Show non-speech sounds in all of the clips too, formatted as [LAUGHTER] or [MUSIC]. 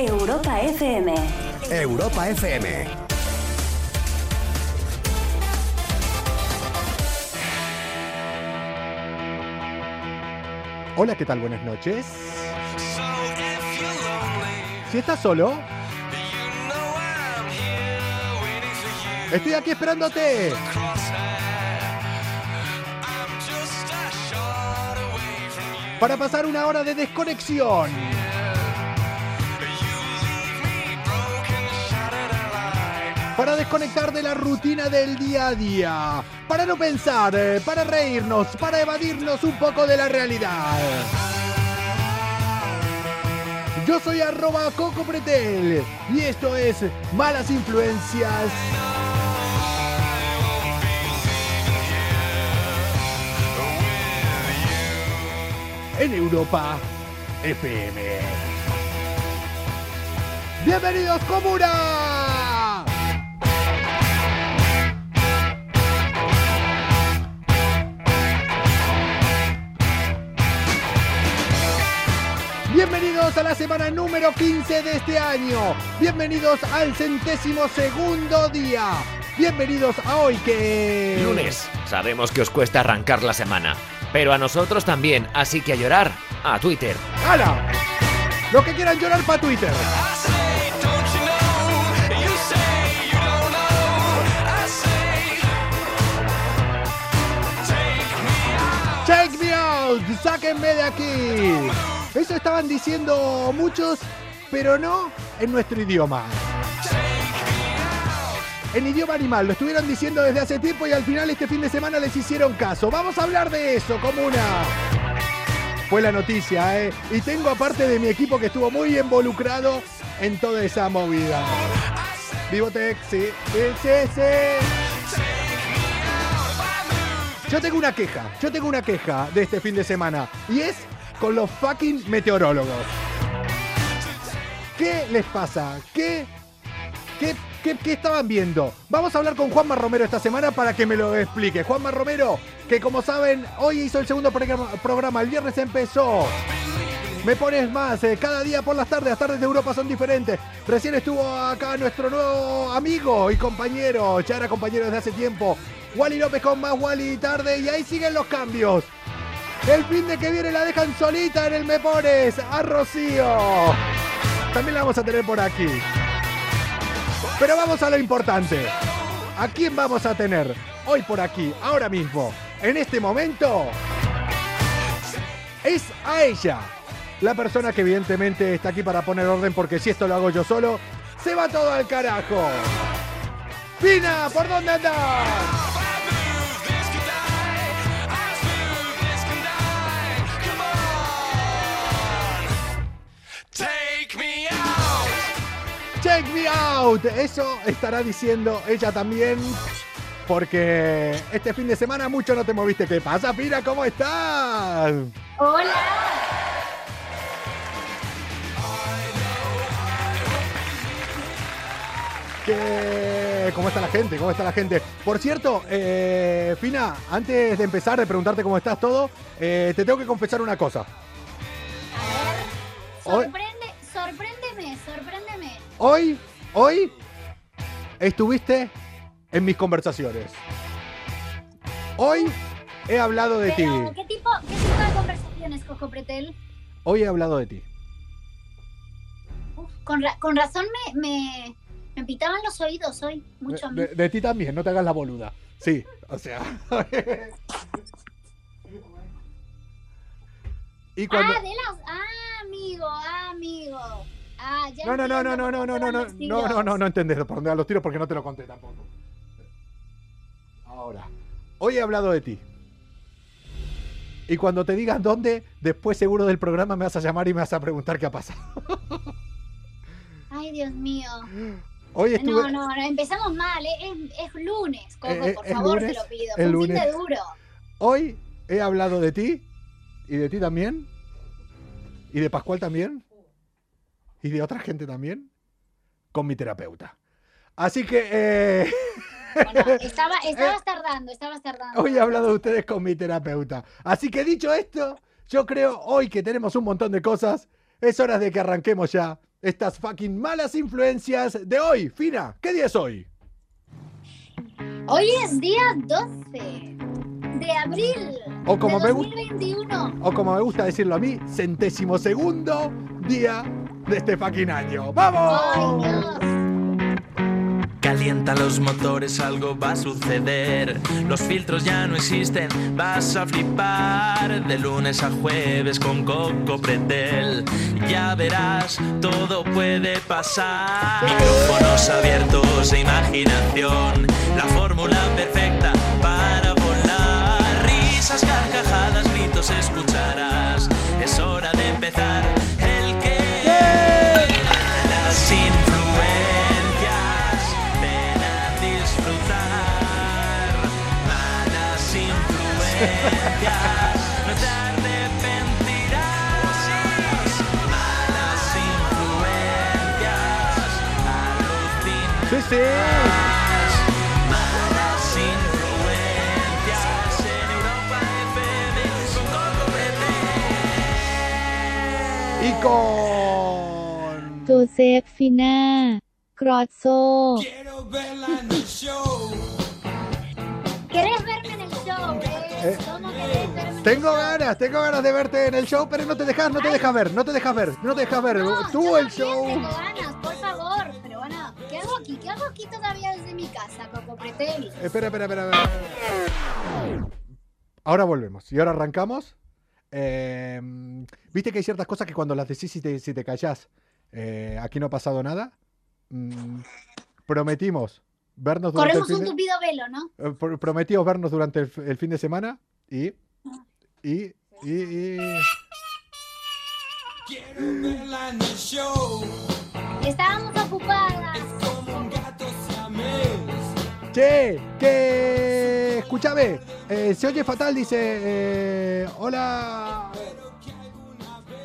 Europa FM. Europa FM. Hola, ¿qué tal? Buenas noches. Si estás solo, estoy aquí esperándote. Para pasar una hora de desconexión. Para desconectar de la rutina del día a día. Para no pensar, eh, para reírnos, para evadirnos un poco de la realidad. Yo soy arroba Coco Pretel y esto es Malas Influencias. En Europa FM. Bienvenidos Comuna. Semana número 15 de este año. Bienvenidos al centésimo segundo día. Bienvenidos a hoy que... Lunes. Sabemos que os cuesta arrancar la semana. Pero a nosotros también, así que a llorar, a Twitter. ¡Hala! Los que quieran llorar para Twitter. Take me out, sáquenme de aquí. Eso estaban diciendo muchos, pero no en nuestro idioma. En idioma animal, lo estuvieron diciendo desde hace tiempo y al final este fin de semana les hicieron caso. Vamos a hablar de eso, como una... Fue la noticia, ¿eh? Y tengo aparte de mi equipo que estuvo muy involucrado en toda esa movida. Vivotec, sí, sí, sí, sí. Yo tengo una queja, yo tengo una queja de este fin de semana y es con los fucking meteorólogos. ¿Qué les pasa? ¿Qué, qué, qué, qué estaban viendo? Vamos a hablar con Juanma Romero esta semana para que me lo explique. Juanma Romero, que como saben, hoy hizo el segundo programa, el viernes empezó. Me pones más, eh, cada día por las tardes, las tardes de Europa son diferentes. Recién estuvo acá nuestro nuevo amigo y compañero, ya era compañero desde hace tiempo, Wally López con más Wally tarde y ahí siguen los cambios. El fin de que viene la dejan solita en el Me Pones a Rocío. También la vamos a tener por aquí. Pero vamos a lo importante. ¿A quién vamos a tener hoy por aquí, ahora mismo, en este momento? Es a ella. La persona que evidentemente está aquí para poner orden porque si esto lo hago yo solo, se va todo al carajo. Pina, ¿por dónde andas? Check me out. Eso estará diciendo ella también. Porque este fin de semana mucho no te moviste. ¿Qué pasa, Pina? ¿Cómo estás? Hola. ¿Qué? ¿Cómo está la gente? ¿Cómo está la gente? Por cierto, eh, Fina, antes de empezar, de preguntarte cómo estás todo, eh, te tengo que confesar una cosa. Hoy- Sorprende, sorpréndeme, sorpréndeme. Hoy, hoy, estuviste en mis conversaciones. Hoy he hablado de ti. ¿qué tipo, ¿qué tipo de conversaciones, Coco Pretel? Hoy he hablado de ti. Uf, con, ra- con razón me, me, me pitaban los oídos hoy, mucho a mí. De, de ti también, no te hagas la boluda. Sí, o sea. [LAUGHS] y cuando. Ah, de las... Ah, amigo, ah, amigo. Ah, ya No, no, no, no, no, no, no, no, no, vestidos. no, no, no entendés por dónde van los tiros porque no te lo conté tampoco. Ahora, hoy he hablado de ti. Y cuando te digan dónde, después seguro del programa me vas a llamar y me vas a preguntar qué ha pasado. [LAUGHS] Ay, Dios mío. Hoy estuve. No, no, no, empezamos mal. eh, Es, es lunes, Coco, Eh, eh, por favor, lunes, te lo pido. fin lunes. de duro. Hoy he hablado de ti y de ti también. Y de Pascual también. Y de otra gente también. Con mi terapeuta. Así que eh, Bueno, [LAUGHS] estaba, estabas tardando, estabas tardando. hoy he hablado de ustedes con mi terapeuta. Así que dicho esto, yo creo hoy que tenemos un montón de cosas. Es hora de que arranquemos ya estas fucking malas influencias de hoy. Fina, ¿qué día es hoy? Hoy es día 12 de abril O como de me gu- 2021. O como me gusta decirlo a mí, centésimo segundo día de este fucking año. ¡Vamos! Calienta los motores, algo va a suceder. Los filtros ya no existen, vas a flipar. De lunes a jueves con Coco Pretel. Ya verás, todo puede pasar. Micrófonos abiertos e imaginación. La fórmula perfecta para volar. Risas, carcajadas, gritos escucharás. Es hora de empezar. Pretel. Y con. จูเซฟฟิน่ากรอดโซ ¿Querés verme en el show? eh? Eh, ¿Cómo querés verme en el Tengo show? ganas, tengo ganas de verte en el show, pero no te dejas, no te dejas ver, no te dejas ver, no te dejas ver. No, Tú yo el también show. Tengo ganas, por favor. Pero bueno, ¿qué hago aquí? ¿Qué hago aquí todavía desde mi casa, Coco Pretel? Espera, espera, espera. espera. Ahora volvemos y ahora arrancamos. Eh, Viste que hay ciertas cosas que cuando las decís si te, si te callás, eh, aquí no ha pasado nada. Mm, prometimos vernos durante el Corremos fin un de, tupido velo, ¿no? eh, pro- prometimos vernos durante el, el fin de semana y y y, y- Estábamos ocupadas. Che, que escúchame, eh, se oye fatal, dice, eh, hola.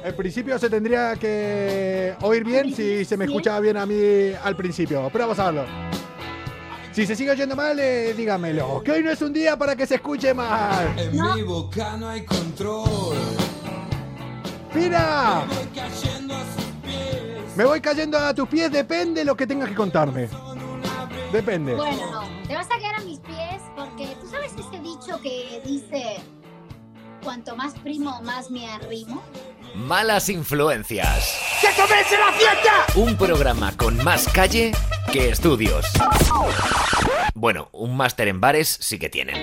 En principio se tendría que oír bien si se me escuchaba bien a mí al principio, pero vamos a verlo. Si se sigue oyendo mal, eh, dígamelo. Que hoy no es un día para que se escuche mal. En mi boca no hay control. ¡Mira! Voy cayendo a sus pies. Me voy cayendo a tus pies, depende lo que tengas que contarme. Depende. Bueno, no. Te vas a quedar a mis pies porque tú sabes ese dicho que dice: Cuanto más primo, más me arrimo. Malas influencias. ¡Que comience la fiesta! Un programa con más calle que estudios. Bueno, un máster en bares sí que tienen.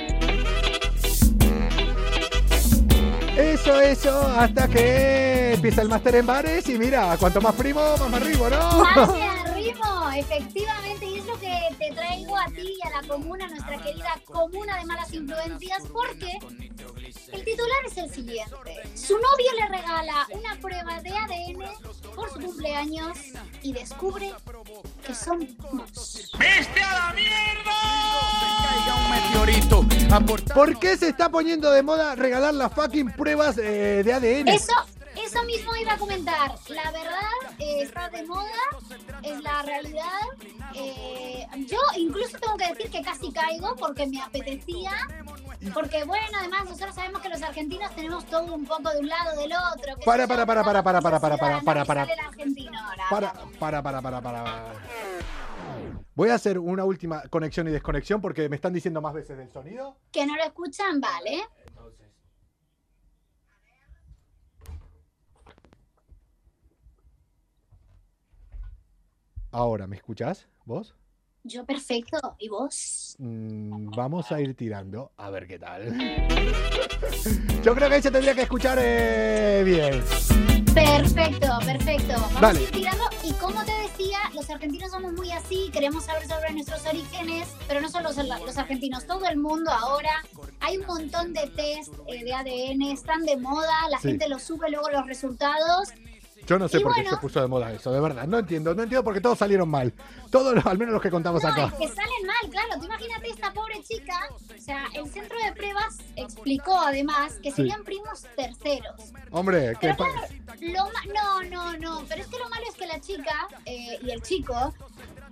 Eso, eso, hasta que empieza el máster en bares y mira, cuanto más primo, más Más ¿no? me arrimo, efectivamente. Traigo a ti y a la comuna, nuestra querida comuna de malas influencias, porque el titular es el siguiente. Su novio le regala una prueba de ADN por su cumpleaños y descubre que son primos. ¿Por qué se está poniendo de moda regalar las fucking pruebas eh, de ADN? Eso, eso mismo iba a comentar. La verdad eh, está de moda, es la realidad. Eh, yo incluso tengo que decir que casi caigo porque me apetecía. Porque bueno, además nosotros sabemos que los argentinos tenemos todo un poco de un lado del otro. Para, para, para, para, para, para, para, para, para. ahora. Para, para, para, para, para. Voy a hacer una última conexión y desconexión porque me están diciendo más veces del sonido. Que no lo escuchan, vale. Ahora, ¿me escuchás? ¿Vos? Yo perfecto. ¿Y vos? Mm, vamos a ir tirando a ver qué tal. [LAUGHS] Yo creo que ahí se tendría que escuchar eh, bien. Perfecto, perfecto. Vamos Dale. a ir tirando. Y como te decía, los argentinos somos muy así, queremos saber sobre nuestros orígenes, pero no solo los, argentinos, todo el mundo ahora. Hay un montón de test eh, de ADN, están de moda, la Sí. gente los sube luego los resultados. Yo no sé Y por qué se puso de moda eso, de verdad. No entiendo, no entiendo porque todos salieron mal. Todos, al menos los que contamos No, acá. es que salen mal, claro. Tú imagínate esta pobre chica. O sea, el centro de pruebas explicó además que Sí. serían primos terceros. Hombre, Pero claro, lo no, no, no, pero es que lo malo es que la chica eh, y el chico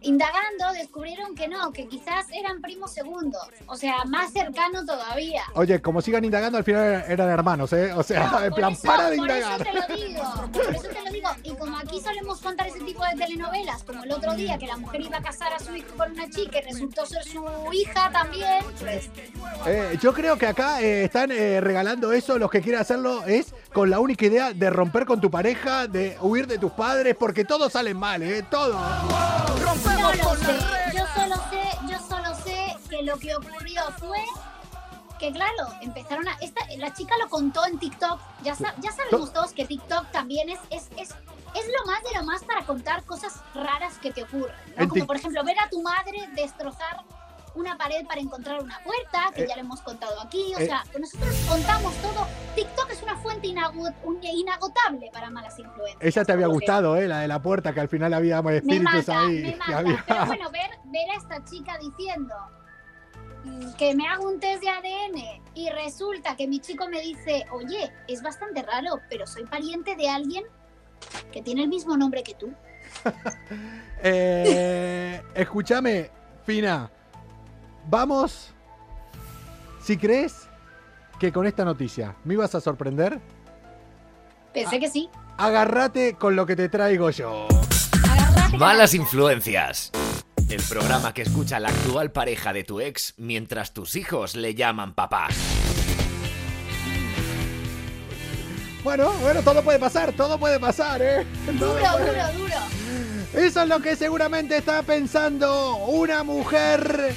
indagando descubrieron que no, que quizás eran primos segundos, o sea, más cercano todavía. Oye, como sigan indagando, al final eran hermanos, ¿eh? O sea, en plan, para de por indagar. Eso te lo digo, por eso te lo digo. Y como aquí solemos contar ese tipo de telenovelas, como el otro día que la mujer iba a casar a su hijo con una chica y resultó ser su hija también, pues Eh, yo creo que acá eh, están eh, regalando eso. Los que quieren hacerlo es con la única idea de romper con tu pareja, de huir de tus padres, porque todos salen mal, ¿eh? Todo. Sé. Yo solo sé, yo solo sé que lo que ocurrió fue que claro, empezaron a. Esta, la chica lo contó en TikTok. Ya, sa- ya sabemos todos que TikTok también es, es, es, es lo más de lo más para contar cosas raras que te ocurren. ¿no? Como por ejemplo, ver a tu madre destrozar una pared para encontrar una puerta, que Eh, ya lo hemos contado aquí. O eh. sea, nosotros contamos todo. TikTok es una fuente inagotable para malas influencias. Esa te había gustado, ¿eh? La de la puerta, que al final había me espíritus mata, ahí. me [LAUGHS] mata. había- Pero bueno, ver, ver a esta chica diciendo mm, que me hago un test de ADN y resulta que mi chico me dice, oye, es bastante raro, pero soy pariente de alguien que tiene el mismo nombre que tú. [LAUGHS] Eh, escúchame, Fina. Vamos. Si crees que con esta noticia me ibas a sorprender, Pensé que sí. agárrate con lo que te traigo yo. Agárrate Malas influencias. El programa que escucha la actual pareja de tu ex mientras tus hijos le llaman papá. Bueno, bueno, todo puede pasar, todo puede pasar, ¿eh? Todo Duro, puede- duro, duro. Eso es lo que seguramente está pensando una mujer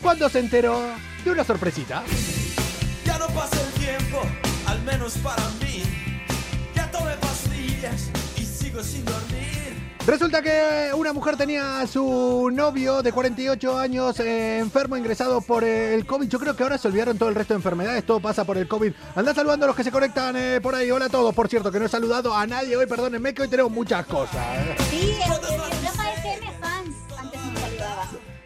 cuando se enteró de una sorpresita. Ya no pasa el tiempo, al menos para mí. Ya tomé pastillas y sigo sin dormir. Resulta que una mujer tenía a su novio de 48 años eh, enfermo, ingresado por eh, el COVID. Yo creo que ahora se olvidaron todo el resto de enfermedades, todo pasa por el COVID. Anda saludando a los que se conectan eh, por ahí. Hola a todos, por cierto, que no he saludado a nadie hoy, perdónenme que hoy tenemos muchas cosas. ¿eh? Sí,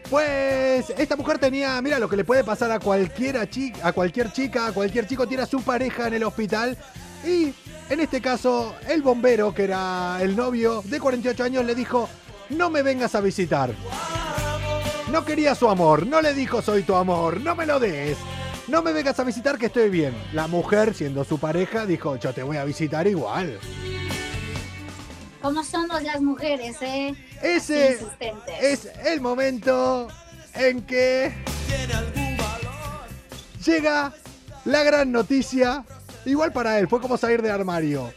Pues esta mujer tenía, mira lo que le puede pasar a cualquiera chica, a cualquier chica, a cualquier chico, tiene a su pareja en el hospital y en este caso el bombero, que era el novio de 48 años, le dijo, no me vengas a visitar. No quería su amor, no le dijo soy tu amor, no me lo des. No me vengas a visitar que estoy bien. La mujer, siendo su pareja, dijo, yo te voy a visitar igual. ¿Cómo somos las mujeres, eh? Ese es el momento en que llega la gran noticia. Igual para él, fue como salir del armario.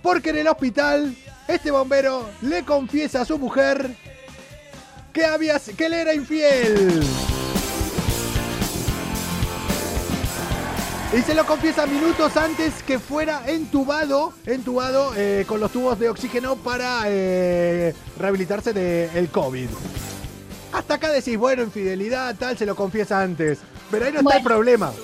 Porque en el hospital, este bombero le confiesa a su mujer que, había, que él era infiel. Y se lo confiesa minutos antes que fuera entubado, entubado eh, con los tubos de oxígeno para eh, rehabilitarse del COVID. Hasta acá decís, bueno, infidelidad, tal, se lo confiesa antes. Pero ahí no está el problema. De.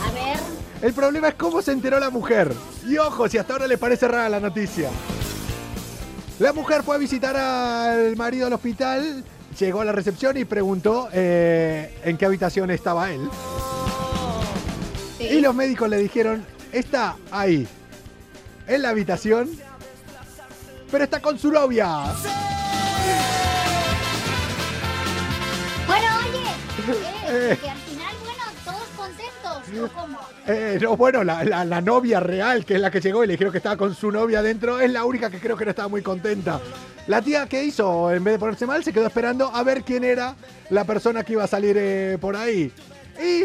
A ver, El problema es cómo se enteró la mujer. Y ojo, si hasta ahora le parece rara la noticia. La mujer fue a visitar al marido al hospital, llegó a la recepción y preguntó eh, en qué habitación estaba él. Sí. Y los médicos le dijeron, está ahí, en la habitación, pero está con su novia. Bueno, oye, Eh. [LAUGHS] eh, que al final, bueno, todos contentos, ¿o cómo? Eh, no, bueno, la, la- la novia real, que es la que llegó y le dijeron que estaba con su novia adentro, es la única que creo que no estaba muy contenta. La tía que hizo, en vez de ponerse mal, se quedó esperando a ver quién era la persona que iba a salir eh, por ahí. Y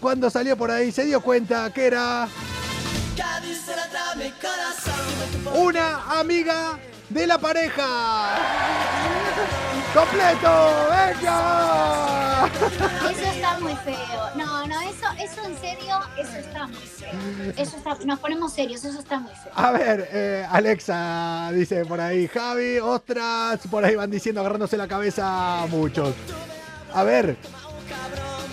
cuando salió por ahí se dio cuenta que era una amiga de la pareja. ¡Completo! ¡Venga! Eso está muy feo. No, no, eso, eso en serio, eso está muy feo. Eso está, nos ponemos serios, eso está muy feo. A ver, eh, Alexa dice por ahí, Javi, ostras, por ahí van diciendo, agarrándose la cabeza muchos. A ver,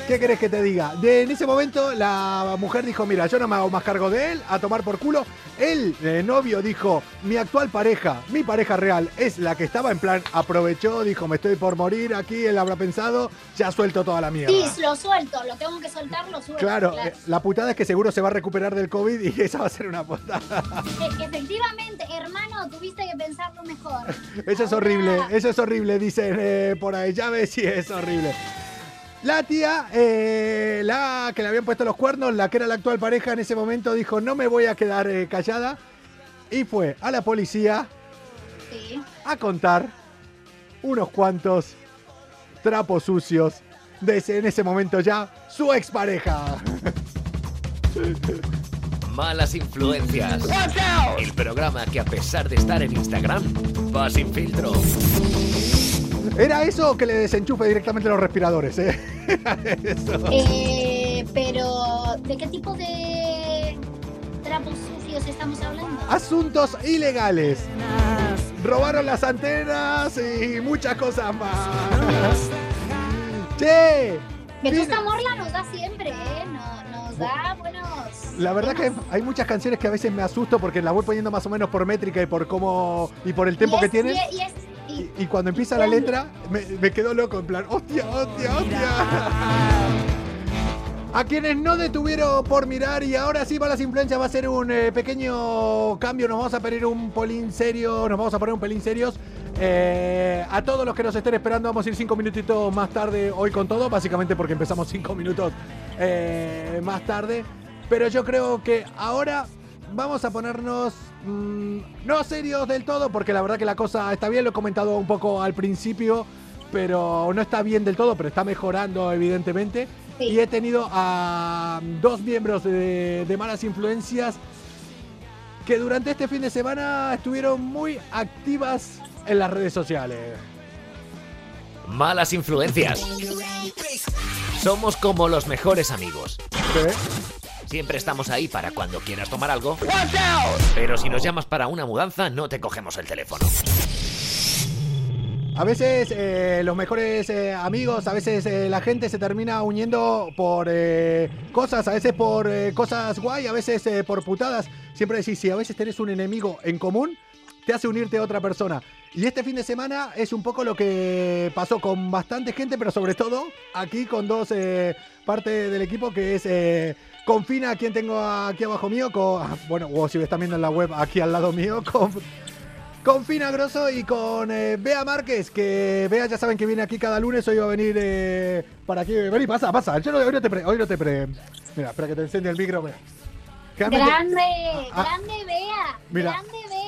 ¿Qué querés que te diga? De, en ese momento la mujer dijo, mira, yo no me hago más cargo de él, a tomar por culo. El eh, novio dijo, mi actual pareja, mi pareja real, es la que estaba en plan, aprovechó, dijo, me estoy por morir aquí, él habrá pensado, ya suelto toda la mierda. Sí, lo suelto, lo tengo que soltar, lo suelto. Claro, eh, la putada es que seguro se va a recuperar del COVID y [LAUGHS] esa va a ser una putada. E, efectivamente, hermano, tuviste que pensarlo mejor. eso es horrible, eso es horrible, dicen eh, por ahí, ya ves si es horrible. La tía, eh, la que le habían puesto los cuernos, la que era la actual pareja en ese momento, dijo, no me voy a quedar eh, callada. Y fue a la policía a contar unos cuantos trapos sucios de ese, en ese momento ya su expareja. [LAUGHS] Malas influencias. El programa que a pesar de estar en Instagram va sin filtro. Era eso que le desenchufe directamente los respiradores, ¿eh? [LAUGHS] ¿eh? pero, ¿de qué tipo de trapos sucios estamos hablando? Asuntos ilegales. Robaron las antenas y muchas cosas más. ¡Che! Vetusta Morla nos da siempre, ¿eh? Nos, da buenos. La verdad que hay muchas canciones que a veces me asusto porque las voy poniendo más o menos por métrica y por cómo y por el tiempo que tienen. Y, cuando empieza la letra, me, me quedo loco, en plan, hostia, hostia, hostia. [LAUGHS] A quienes no detuvieron por mirar y ahora sí las influencias va a ser un eh, pequeño cambio, nos vamos a pedir un polín serio, nos vamos a poner un pelín serios. Eh, a todos los que nos estén esperando vamos a ir cinco minutitos más tarde hoy con todo, básicamente porque empezamos [LAUGHS] cinco minutos eh, más tarde. Pero yo creo que ahora vamos a ponernos mm, no serios del todo, porque la verdad que la cosa está bien, lo he comentado un poco al principio, pero no está bien del todo, pero está mejorando evidentemente. Y he tenido a dos miembros de, de Malas Influencias que durante este fin de semana estuvieron muy activas en las redes sociales. Malas influencias. Somos como los mejores amigos. ¿Qué? Siempre estamos ahí para cuando quieras tomar algo. Pero si nos llamas para una mudanza, no te cogemos el teléfono. A veces eh, los mejores eh, amigos, a veces eh, la gente se termina uniendo por cosas, a veces por cosas guay, a veces por putadas. Siempre decís, si a veces tenés un enemigo en común, te hace unirte a otra persona. Y este fin de semana es un poco lo que pasó con bastante gente, pero sobre todo aquí con dos partes del equipo que es Confina, a quien tengo aquí abajo mío, con, ah, bueno, o si me están viendo en la web aquí al lado mío, con, con Fina Grosso y con eh, Bea Márquez, que Bea ya saben que viene aquí cada lunes, hoy va a venir eh, para aquí. Vení, pasa, pasa. Yo no, hoy no te pre, hoy no te pre. Mira, espera que te encende el micro. Grande, ah, grande Bea. grande Bea.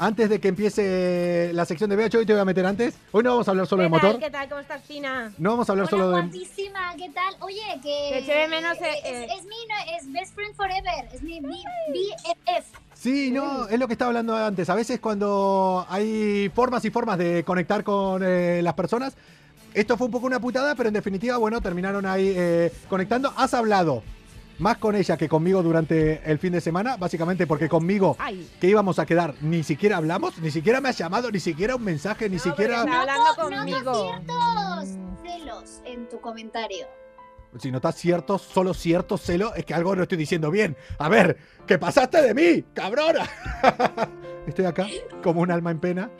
Antes de que empiece la sección de yo hoy te voy a meter antes. Hoy no vamos a hablar solo de motor. ¿Qué tal? ¿Cómo estás, Fina? No vamos a hablar solo de. guapísima, ¿qué tal? Oye, que. Que de menos. Eh, es, mi. Es best friend forever. Es mi BFF. Sí, no, es lo que estaba hablando antes. A veces cuando hay formas y formas de conectar con eh, las personas, esto fue un poco una putada, pero en definitiva, bueno, terminaron ahí eh, conectando. Has hablado más con ella que conmigo durante el fin de semana, básicamente porque conmigo que íbamos a quedar ni siquiera hablamos, ni siquiera me has llamado, ni siquiera un mensaje, ni siquiera... hablando conmigo. No, ciertos celos en tu comentario. Si notas ciertos, solo ciertos celos, es que algo no estoy diciendo bien. A ver, ¿qué pasaste de mí, cabrona? [LAUGHS] estoy acá como un alma en pena.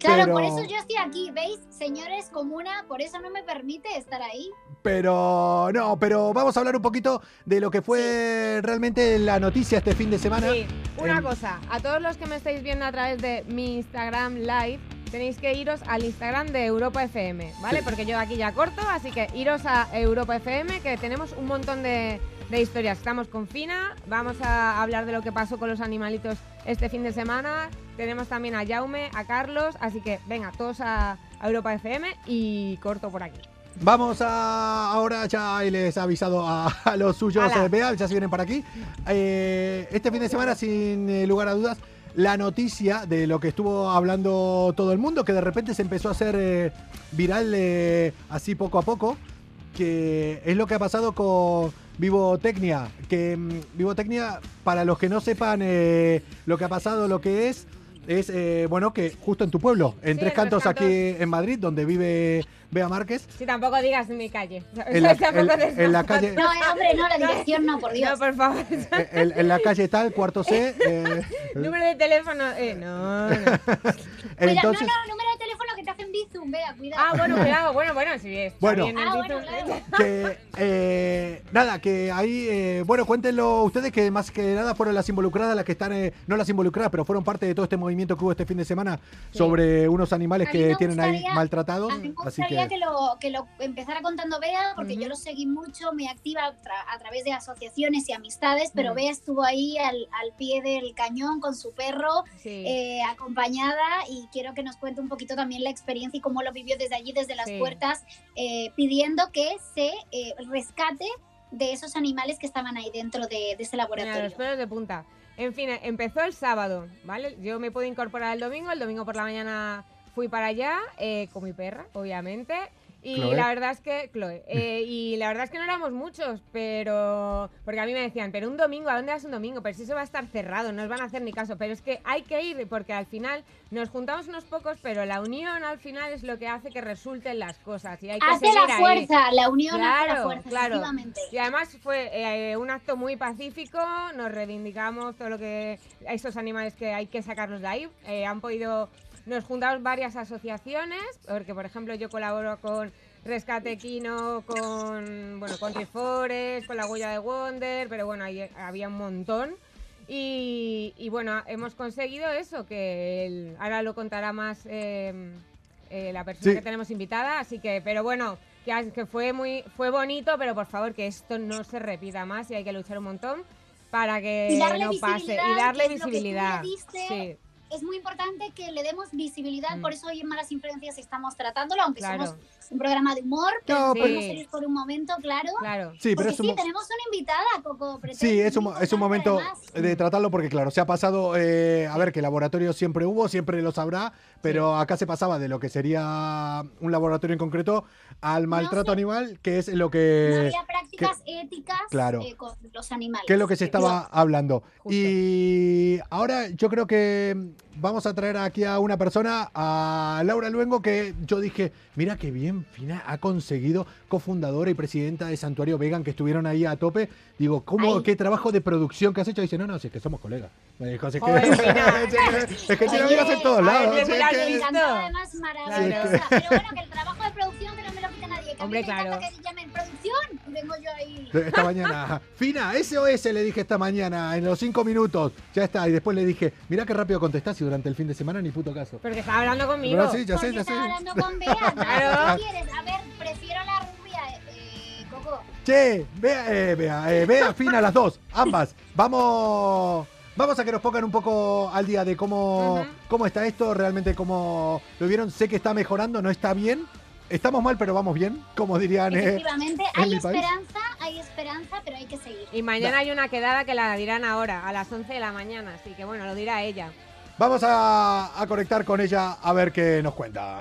Claro, por eso yo estoy aquí, ¿veis? Señores comuna, por eso no me permite estar ahí. Pero no, pero vamos a hablar un poquito de lo que fue realmente la noticia este fin de semana. Sí, una cosa, a todos los que me estáis viendo a través de mi Instagram Live, tenéis que iros al Instagram de Europa FM, ¿vale? Porque yo aquí ya corto, así que iros a Europa FM, que tenemos un montón de, de historias. Estamos con Fina, vamos a hablar de lo que pasó con los animalitos este fin de semana. Tenemos también a Jaume, a Carlos, así que venga, todos a, Europa FM y corto por aquí. Vamos a ahora ya les he avisado a, los suyos de Bea, ya se vienen para aquí. Eh, este fin de semana, sin eh, lugar a dudas, la noticia de lo que estuvo hablando todo el mundo, que de repente se empezó a hacer eh, viral así poco a poco, que es lo que ha pasado con Vivotecnia. Que mm, Vivotecnia, para los que no sepan lo que ha pasado, lo que es, es, eh, bueno, que justo en tu pueblo, en Sí, Tres en Cantos, aquí en Madrid, donde vive Bea Márquez. Si tampoco digas mi calle. [LAUGHS] En la- en- calle- No, eh, hombre, no, la dirección no, por Dios. No, por favor. Eh, En, en la calle tal, cuarto C. [LAUGHS] eh, Número de teléfono. Eh, no, no. [LAUGHS] Cuida- entonces, no, no, número de teléfono que te hacen bizum, vea, cuidado. Ah, bueno, cuidado. Bueno, bueno, sí es. Bueno. Ah, bueno, claro. que eh, nada, que ahí, eh, bueno, cuéntenlo ustedes que más que nada fueron las involucradas las que están, eh, no las involucradas, pero fueron parte de todo este movimiento que hubo este fin de semana sobre unos animales que tienen ahí maltratados. A mí me Así gustaría que, que, lo, que lo empezara contando Bea, porque yo lo seguí mucho, me activa a, tra- a través de asociaciones y amistades, pero Ujú. Bea estuvo ahí al, al pie del cañón con su perro, Sí. eh, acompañada, y quiero que nos cuente un poquito también la experiencia y cómo lo vivió desde allí, desde las Sí. puertas, eh, pidiendo que se eh, rescate de esos animales que estaban ahí dentro de, de ese Mira, laboratorio. los pelos de punta. En fin, empezó el sábado, ¿vale? Yo me pude incorporar el domingo, el domingo por la mañana fui para allá eh, con mi perra, obviamente. Y Chloe. la verdad es que, Chloe, eh, y la verdad es que no éramos muchos, pero. Porque a mí me decían, pero un domingo, ¿a dónde vas un domingo? Pero si eso va a estar cerrado, no os van a hacer ni caso. Pero es que hay que ir, porque al final nos juntamos unos pocos, pero la unión al final es lo que hace que resulten las cosas. Y hay que Hace la ahí. fuerza, la unión hace la fuerza, claro. efectivamente. Y además fue eh, un acto muy pacífico, nos reivindicamos todo lo que a estos animales que hay que sacarlos de ahí. Eh, han podido, nos juntamos varias asociaciones, porque por ejemplo yo colaboro con Rescate Quino, con bueno, Country Forest, con la huella de Wonder, pero bueno, ahí había un montón. Y, y bueno, hemos conseguido eso, que el- ahora lo contará más eh, eh, la persona Sí. que tenemos invitada, así que, pero bueno, que, fue muy fue bonito, pero por favor que esto no se repita más y hay que luchar un montón para que Y darle no pase visibilidad, y darle que es lo que tú le visibilidad. diste. Sí, es muy importante que le demos visibilidad, Mm. por eso hoy en Malas Influencias estamos tratándolo, aunque Claro. somos un programa de humor, pero No, no, podemos serios por un momento, claro. claro. sí, pero Porque es un, sí, mo- tenemos una invitada, Coco Sí, es un, es un momento además. de tratarlo porque, claro, se ha pasado, eh, a ver, que laboratorio siempre hubo, siempre lo sabrá, pero acá se pasaba de lo que sería un laboratorio en concreto al maltrato animal, que es lo No que... había prácticas éticas claro. eh, con los animales. que es lo que se estaba hablando. Justo. Y ahora yo creo que vamos a traer aquí a una persona, a Laura Luengo, que yo dije, mira qué bien, Fina ha conseguido, cofundadora y presidenta de Santuario Vegan, que estuvieron ahí a tope. Digo, ¿cómo, Ay. qué trabajo de producción que has hecho? dice, no, no, si es que somos colegas. Me dijo, "Si es que, [LAUGHS] es que tiene Oye, amigas en todos lados. además, maravillosa. Pero bueno, que el trabajo de producción que no me lo Hombre, claro. que llamen producción y vengo yo ahí. [LAUGHS] Esta mañana, Fina, SOS le dije esta mañana, en los cinco minutos, ya está. Y después le dije, mira qué rápido contestás y durante el fin de semana ni puto caso. Porque estaba hablando conmigo. Pero sí, ya Porque sé, ya sé. estaba hablando con Bea. [LAUGHS] Claro. ¿Qué quieres? A ver, prefiero la rubia, eh, Coco. Che, vea, eh, vea, eh, vea, Fina, las dos, ambas. Vamos, vamos a que nos pongan un poco al día de cómo, cómo está esto, realmente cómo lo vieron. Sé que está mejorando, no está bien. Estamos mal, pero vamos bien, como dirían. eh, Efectivamente, en hay mi país. esperanza, hay esperanza, pero hay que seguir. Y mañana hay una quedada que la dirán ahora, a las 11 de la mañana, así que bueno, lo dirá ella. Vamos a, a conectar con ella a ver qué nos cuenta.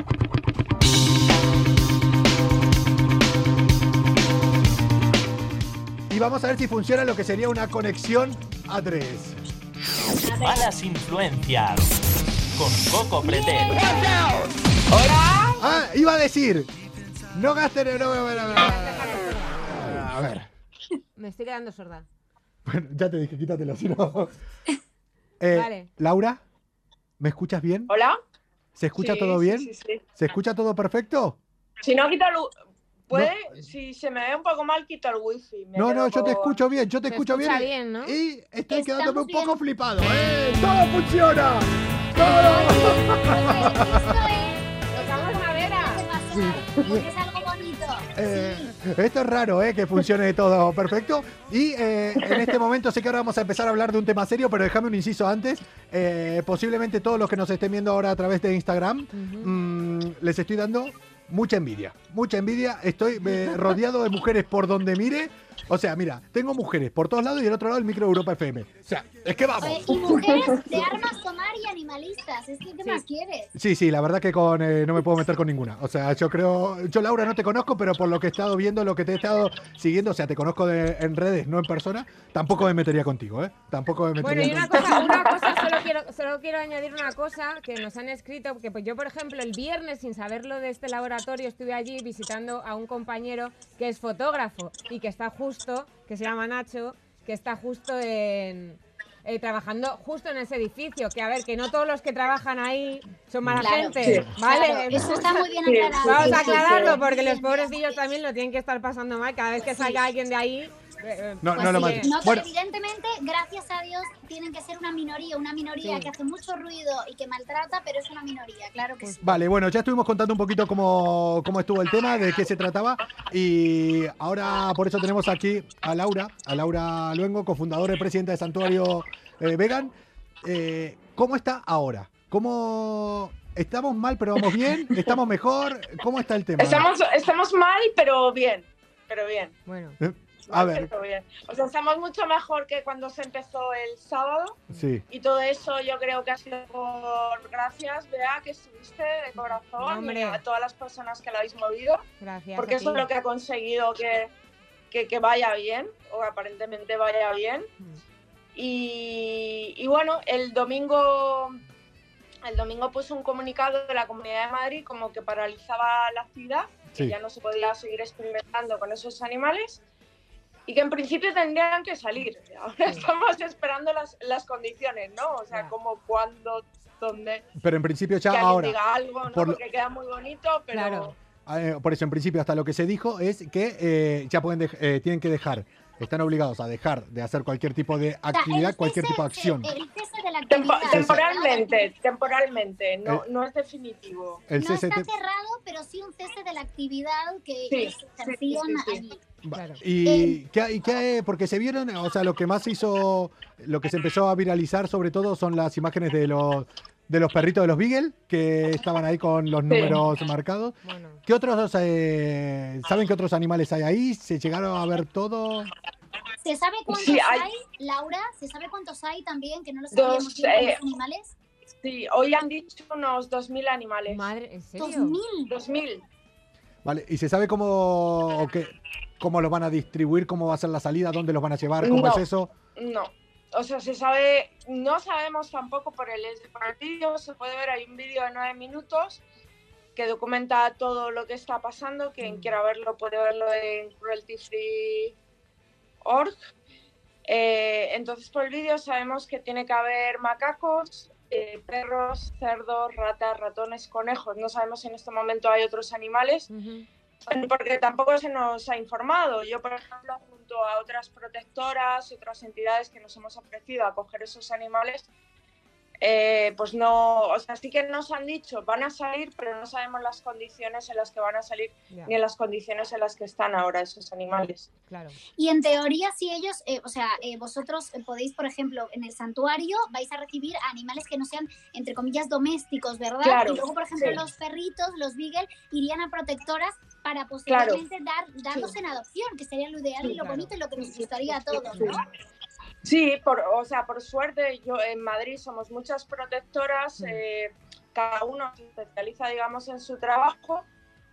Y vamos a ver si funciona lo que sería una conexión a tres. Malas influencias. Con Coco Pretel. Ah, iba a decir. No gasten. No. A ver. Me estoy quedando sorda. Bueno, ya te dije, quítatelo, si no. [LAUGHS] Eh, Vale. Laura, ¿me escuchas bien? ¿Hola? ¿Se escucha Sí, todo bien? sí, sí. ¿Se escucha todo perfecto? Si no, quita el... Puede, si se me ve un poco mal, quita el wifi. Me No, no, yo te escucho bien, yo te escucho bien. y- bien, ¿no? Y estoy Estamos quedándome un poco bien. flipado. ¡Eh! ¡Todo funciona! Eh, Sí. esto es raro, ¿eh? Que funcione todo perfecto. Y eh, en este momento sé que ahora vamos a empezar a hablar de un tema serio, pero déjame un inciso antes. Eh, posiblemente todos los que nos estén viendo ahora a través de Instagram, mm, les estoy dando mucha envidia. Mucha envidia. Estoy eh, rodeado de mujeres por donde mire. O sea, mira, tengo mujeres por todos lados y del otro lado el micro de Europa FM. O sea, es que vamos. Oye, y mujeres de armas tomar y animalistas. Es que, ¿qué más quieres? Sí, sí, la verdad que con eh, no me puedo meter con ninguna. O sea, yo creo, yo Laura no te conozco, pero por lo que he estado viendo, lo que te he estado siguiendo, o sea, te conozco de- en redes, no en persona, tampoco me metería contigo, ¿eh? Tampoco me Bueno, metería y una contigo. cosa, una cosa solo, quiero, solo quiero añadir una cosa que nos han escrito, que pues yo, por ejemplo, el viernes, sin saberlo de este laboratorio, estuve allí visitando a un compañero que es fotógrafo y que está justo, que se llama Nacho, que está justo en... eh, trabajando justo en ese edificio, que a ver, que no todos los que trabajan ahí son mala Claro, gente, sí. ¿vale? Claro, eso está muy bien aclarado. Vamos a aclararlo porque los pobrecillos también lo tienen que estar pasando mal cada vez que salga alguien de ahí. Eh, No, Pues no lo mates. no, que Bueno, evidentemente, gracias a Dios, tienen que ser una minoría, una minoría Sí. que hace mucho ruido y que maltrata, pero es una minoría, claro que sí. Vale, bueno, ya estuvimos contando un poquito cómo, cómo estuvo el tema, de qué se trataba. Y ahora por eso tenemos aquí a Laura, a Laura Luengo, cofundadora y presidenta de Santuario eh, Vegan. Eh, ¿Cómo está ahora? ¿Cómo estamos mal pero vamos bien? ¿Estamos mejor? ¿Cómo está el tema? Estamos, estamos mal, pero bien. Pero bien. Bueno, A ver, bien. O sea, estamos mucho mejor que cuando se empezó el sábado. sí. Y todo eso yo creo que ha sido por gracias, Bea, que estuviste de corazón Hombre. y a todas las personas que la habéis movido, gracias. porque eso es lo que ha conseguido que, que, que vaya bien, o aparentemente vaya bien. Mm. Y, y bueno, el domingo, el domingo puso un comunicado de la Comunidad de Madrid como que paralizaba la actividad, que Sí. ya no se podía seguir experimentando con esos animales y que en principio tendrían que salir. [LAUGHS] Ahora estamos esperando las, las condiciones, ¿no? O sea, como cuándo, dónde, Pero en principio que ya alguien ahora, diga algo, ¿no? por lo- Porque queda muy bonito, pero... Claro. eh, por eso en principio hasta lo que se dijo es que eh, ya pueden eh, tienen que dejar, están obligados a dejar de hacer cualquier tipo de O sea, actividad, cualquier tipo de acción. El de la Tempo- actividad. temporalmente, temporalmente, no, Eh, no es definitivo. El No está cerrado, pero sí un cese de la actividad que Sí, ellos sí, allí. Claro. Y qué, y qué- porque se vieron, o sea, lo que más hizo, lo que se empezó a viralizar sobre todo son las imágenes de los de los perritos de los Beagle que estaban ahí con los números marcados. Bueno, ¿Qué otros eh, saben qué otros animales hay ahí? ¿Se llegaron a ver todo? ¿Se sabe cuántos Sí, hay... hay- Laura? ¿Se sabe cuántos hay también? Que no lo Dos, sabíamos eh, ¿cuántos animales? Sí, hoy han dicho unos 2.000 animales. madre, ¿en serio? Dos mil. 2.000. Vale, ¿y se sabe cómo o qué, cómo los van a distribuir, cómo va a ser la salida, dónde los van a llevar, cómo No. es eso? No. O sea, se sabe, no sabemos tampoco por el, por el vídeo, se puede ver, hay un vídeo de nueve minutos que documenta todo lo que está pasando. Quien Mm. quiera verlo puede verlo en crueltyfree.org. Eh, entonces, por el vídeo sabemos que tiene que haber macacos, eh, perros, cerdos, ratas, ratones, conejos. No sabemos si en este momento hay otros animales. Ujú. porque tampoco se nos ha informado. Yo, por ejemplo, junto a otras protectoras otras entidades que nos hemos ofrecido a coger esos animales, eh, pues no, o sea, sí que nos han dicho, van a salir, pero no sabemos las condiciones en las que van a salir Ya, ni en las condiciones en las que están ahora esos animales. claro. Y en teoría, si ellos, eh, o sea, eh, vosotros eh, podéis, por ejemplo, en el santuario vais a recibir animales que no sean, entre comillas, domésticos, ¿verdad? Claro, y luego, por ejemplo, sí. los perritos, los beagle, irían a protectoras para posteriormente dar, darlos en adopción, que sería lo ideal y lo Claro. bonito y lo que nos gustaría a todos, ¿no? Sí, por, o sea, por suerte, yo en Madrid somos muchas protectoras, Mm. eh, cada uno se especializa, digamos, en su trabajo.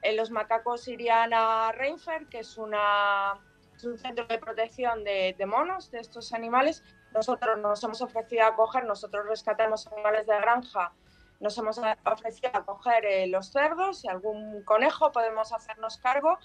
Eh, los macacos irían a Reinfer, que es, una, es un centro de protección de, de monos, de estos animales. Nosotros nos hemos ofrecido a coger, nosotros rescatamos animales de granja, nos hemos ofrecido a coger eh, los cerdos y algún conejo, podemos hacernos cargo.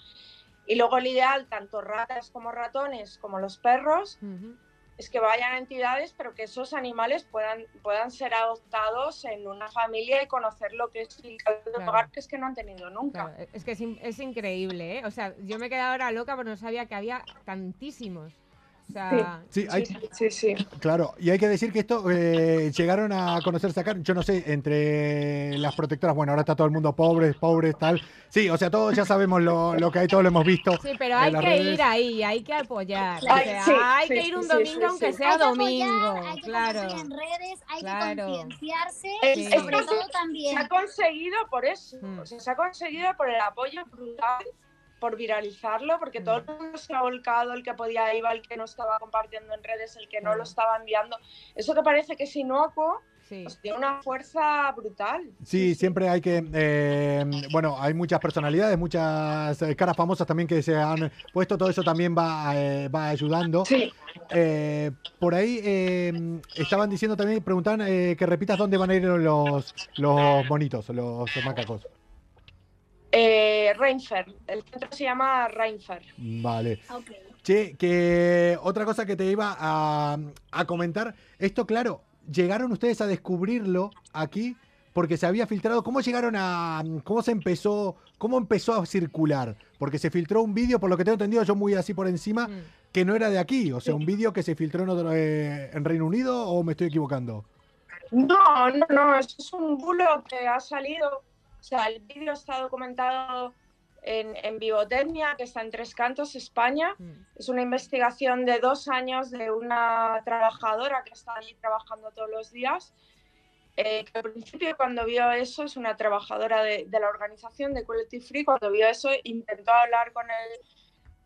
Y luego el ideal, tanto ratas como ratones, como los perros, Ujú. Es que vayan a entidades, pero que esos animales puedan, puedan ser adoptados en una familia y conocer lo que es el calor de Claro. hogar, que es que no han tenido nunca. Claro, es que es, es increíble, ¿eh? O sea, yo me he quedado ahora loca porque no sabía que había tantísimos. O sea, Sí, hay, Sí, sí, sí. Claro, y hay que decir que esto eh, llegaron a conocerse acá, yo no sé, entre las protectoras, bueno, ahora está todo el mundo pobres, pobres, tal. Sí, o sea, todos ya sabemos lo, lo que hay, todos lo hemos visto. sí, pero hay que redes. ir ahí, hay que apoyar. Claro. o sea, Sí, hay sí, que ir un sí, domingo sí, aunque sí. sea hay que domingo. apoyar, hay que claro. en redes, hay Claro. que concienciarse Es- y sobre todo Se también ha conseguido por eso, Mm. o sea, se ha conseguido por el apoyo brutal por viralizarlo, porque todo el mundo se ha volcado, el que podía iba, el que no estaba compartiendo en redes, el que no lo estaba enviando. Eso que parece que es inocuo, pues tiene una fuerza brutal. Sí, siempre hay que. eh, bueno, hay muchas personalidades, muchas eh, caras famosas también que se han puesto. Todo eso también va, eh, va ayudando. Sí. Eh, por ahí eh, estaban diciendo también, preguntaban eh, que repitas dónde van a ir los, los monitos, los, los macacos. Eh, Reinfer, el centro se llama Reinfer. Vale. Che, que otra cosa que te iba a, a comentar, esto claro, llegaron ustedes a descubrirlo aquí porque se había filtrado. ¿Cómo llegaron a, cómo se empezó, cómo empezó a circular? Porque se filtró un vídeo, por lo que tengo entendido, yo muy así por encima, Mm. que no era de aquí, o sea, un vídeo que se filtró en, otro, eh, en Reino Unido o me estoy equivocando. No, no, no, eso es un bulo que ha salido. O sea, el vídeo está documentado en, en Vivotecnia, que está en Tres Cantos, España. Mm. Es una investigación de dos años de una trabajadora que está allí trabajando todos los días. eh, que al principio cuando vio eso, es una trabajadora de, de la organización de Quality Free, cuando vio eso intentó hablar con el,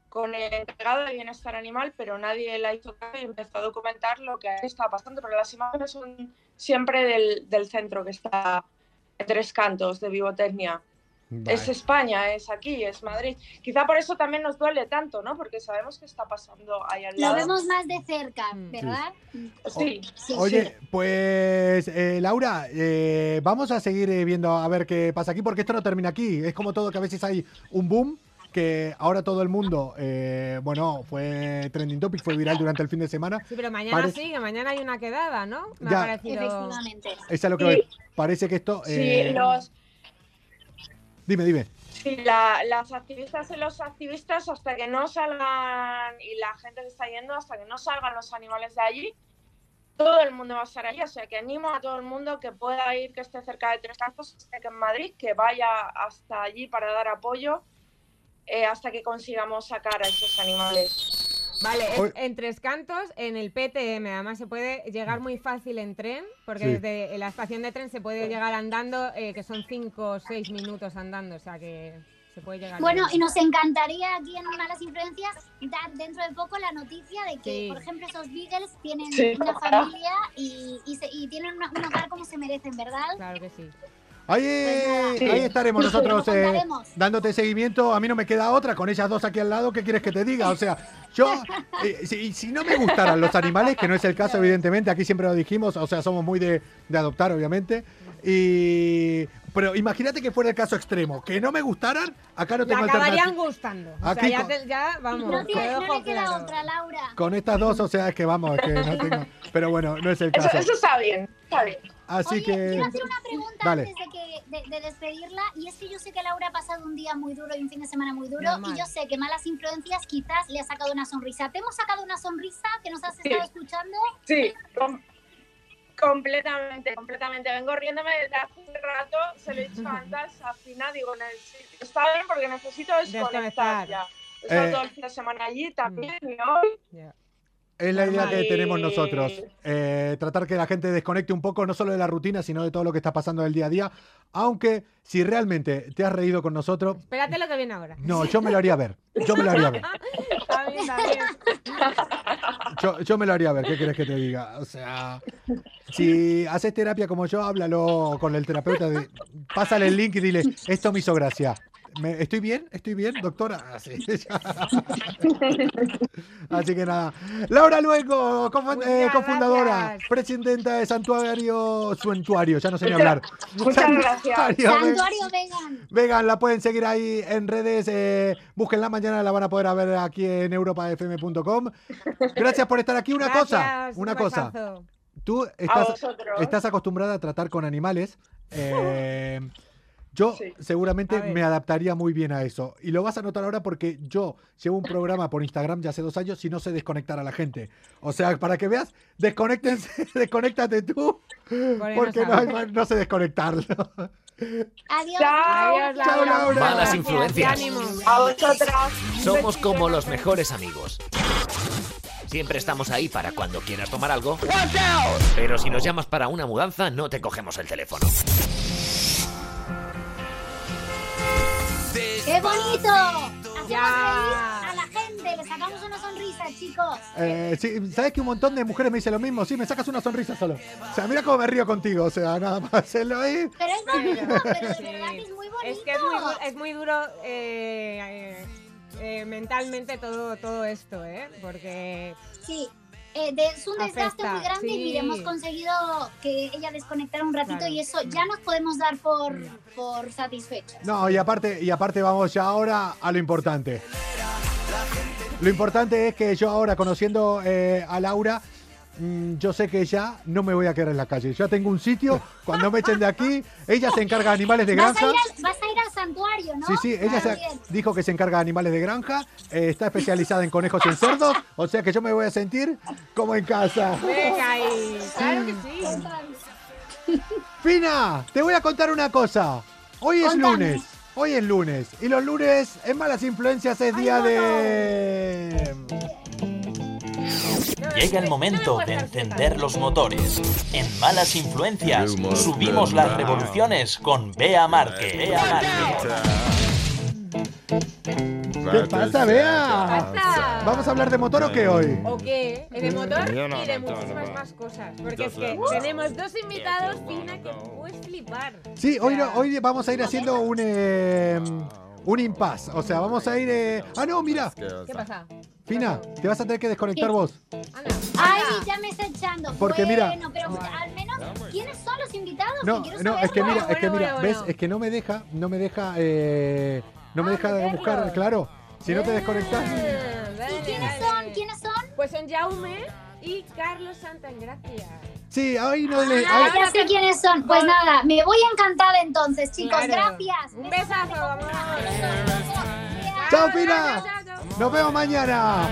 con el encargado de bienestar animal, pero nadie la hizo caso y empezó a documentar lo que estaba pasando, pero las imágenes son siempre del, del centro que está Tres Cantos, de Vivotecnia. Es España, es aquí, es Madrid. Quizá por eso también nos duele tanto, ¿no? Porque sabemos qué está pasando ahí al Lo lado. vemos más de cerca, Mm. ¿verdad? Sí. Sí. Oye, pues eh, Laura, eh, vamos a seguir eh, viendo a ver qué pasa aquí, porque esto no termina aquí. Es como todo que a veces hay un boom, que ahora todo el mundo, eh, bueno, fue trending topic, fue viral durante el fin de semana. Sí, pero mañana Parece- sí, que mañana hay una quedada, ¿no? Me Ya. ha parecido. Efectivamente. Es lo que Sí. voy. Parece que esto... Sí, eh, los, Dime, dime. sí, la- las activistas y los activistas, hasta que no salgan, y la gente que está yendo, hasta que no salgan los animales de allí, todo el mundo va a estar allí. O sea, que animo a todo el mundo que pueda ir, que esté cerca de Tres Cantos, que en Madrid, que vaya hasta allí para dar apoyo eh, hasta que consigamos sacar a esos animales. Vale, Oye. en Tres Cantos, en el PTM. Además, se puede llegar muy fácil en tren, porque Sí. desde la estación de tren se puede llegar andando, eh, que son 5 o 6 minutos andando, o sea que se puede llegar. Bueno, bien. y nos encantaría aquí en Malas Influencias dar dentro de poco la noticia de que, Sí. por ejemplo, esos Beagles tienen Sí, una familia y, y, se- y tienen una- un hogar como se merecen, ¿verdad? Claro que sí. Ahí, Pues nada. ahí estaremos nosotros eh, dándote seguimiento. A mí no me queda otra con ellas dos aquí al lado. ¿Qué quieres que te diga? O sea, yo, [LAUGHS] eh, si, si no me gustaran los animales, que no es el caso, evidentemente, aquí siempre lo dijimos, o sea, somos muy de, de adoptar, obviamente. Y. Pero imagínate que fuera el caso extremo, que no me gustaran, acá no tengo acabarían alternativa. gustando. O Aquí sea, ya, con- te- ya, vamos. No, tiene- te no le queda claro. otra, Laura. Con estas dos, o sea, es que vamos, es que no tengo. Pero bueno, no es el Eso, caso. eso está bien, está bien. Así Oye, que. quiero hacer una pregunta Dale. antes de, que, de, de despedirla. Y es que yo sé que Laura ha pasado un día muy duro y un fin de semana muy duro. Normal. Y yo sé que Malas Influencias quizás le ha sacado una sonrisa. ¿Te hemos sacado una sonrisa que nos has Sí. estado escuchando? Sí, com- completamente, completamente. Vengo riéndome desde hace un rato, se lo he dicho [LAUGHS] antes a Fina, digo, necesito- está bien porque necesito desconectar Desconectar. ya. He estado Eh, todo el fin de semana allí también y hoy. Es la idea que tenemos nosotros. eh, tratar que la gente desconecte un poco, no solo de la rutina, sino de todo lo que está pasando del día a día. Aunque si realmente te has reído con nosotros, Espérate lo que viene ahora. no, yo me lo haría ver. Yo me lo haría ver. Está bien, está bien. Yo, yo me lo haría ver. ¿Qué quieres que te diga? O sea, si haces terapia como yo, háblalo con el terapeuta. de- pásale el link y dile, esto me hizo gracia. Me- ¿Estoy bien? ¿Estoy bien, doctora? [LAUGHS] Así, [LAUGHS] Así que nada. Laura Luengo, eh, cofundadora, gracias. presidenta de Santuario, Santuario, ya no sé ni hablar. [LAUGHS] Muchas gracias. Santuario Ve- Santuario Vegan. Vegan, la pueden seguir ahí en redes. Eh, búsquenla mañana, la van a poder ver aquí en europafm.com. Gracias por estar aquí. Una cosa, una un cosa. Tú estás, estás acostumbrada a tratar con animales. eh, yo Sí. seguramente me adaptaría muy bien a eso. Y lo vas a notar ahora porque yo llevo un programa por Instagram ya hace dos años y no sé desconectar a la gente. O sea, para que veas, desconéctense, [LAUGHS] desconéctate tú, porque no no, no sé desconectarlo. Adiós. Chao. Adiós, Chao, Laura. Malas influencias. A vosotras. Somos como los mejores amigos. Siempre estamos ahí para cuando quieras tomar algo. Pero si nos llamas para una mudanza, no te cogemos el teléfono. Bonito! hacemos reír a la gente, le sacamos una sonrisa, chicos. Eh, sí, ¿Sabes que un montón de mujeres me dicen lo mismo? Sí, me sacas una sonrisa solo. O sea, mira cómo me río contigo, o sea, nada más [LAUGHS] hacerlo ahí. Pero es bonito, pero de verdad que es muy bonito. Es que es muy, es muy duro eh, eh, eh, mentalmente todo, todo esto, ¿eh? Porque Sí. Eh, de- es un desgaste Afecta, muy grande y mire, hemos conseguido que ella desconectara un ratito Claro. y eso ya nos podemos dar por, por satisfechos. No, y aparte, y aparte vamos ya ahora a lo importante. Lo importante es que yo ahora, conociendo eh, a Laura, yo sé que ya no me voy a quedar en la calle. Ya tengo un sitio, cuando me echen de aquí, ella se encarga de animales de Vas a, granja. ir al, vas a ir al santuario, ¿no? Sí, sí, ella se- También. dijo que se encarga de animales de granja, eh, está especializada en conejos y en cerdos, o sea que yo me voy a sentir como en casa. venga ahí, claro que sí. Fina, te voy a contar una cosa. Hoy es Contame. lunes. Hoy es lunes. Y los lunes en Malas Influencias es día de... Llega el momento de encender los motores. En Malas Influencias subimos las revoluciones con Bea Márquez. Bea ¿Qué pasa, Bea? Pasa. ¿Vamos a hablar de motor o qué hoy? ¿O qué? De motor Yo no, y de muchísimas más cosas. Porque es que tenemos dos invitados, Fina, que puedes flipar. Sí, hoy vamos a ir haciendo un... eh, un impasse. O sea, vamos a ir... eh, Ah, no, mira. ¿Qué pasa? Fina, te vas a tener que desconectar ¿Qué? vos. Ay, ya me está echando. Porque mira- pero al menos, ¿quiénes son los invitados? No, Que quiero no, es que mira, es que Bueno, mira, bueno, ¿ves? Es que no me deja, no me deja, eh, no me Ah, deja de meterlos. buscar, claro. Si no te desconectas. ¿Y quiénes son? ¿Quiénes son? Pues son Jaume y Carlos Santagracia. Sí, ahí no le. Ah, ya sé quiénes son. Pues nada, me voy encantada entonces, chicos. Claro. Gracias. Un besazo, vamos. ¡Chao, Fina! Nos vemos mañana.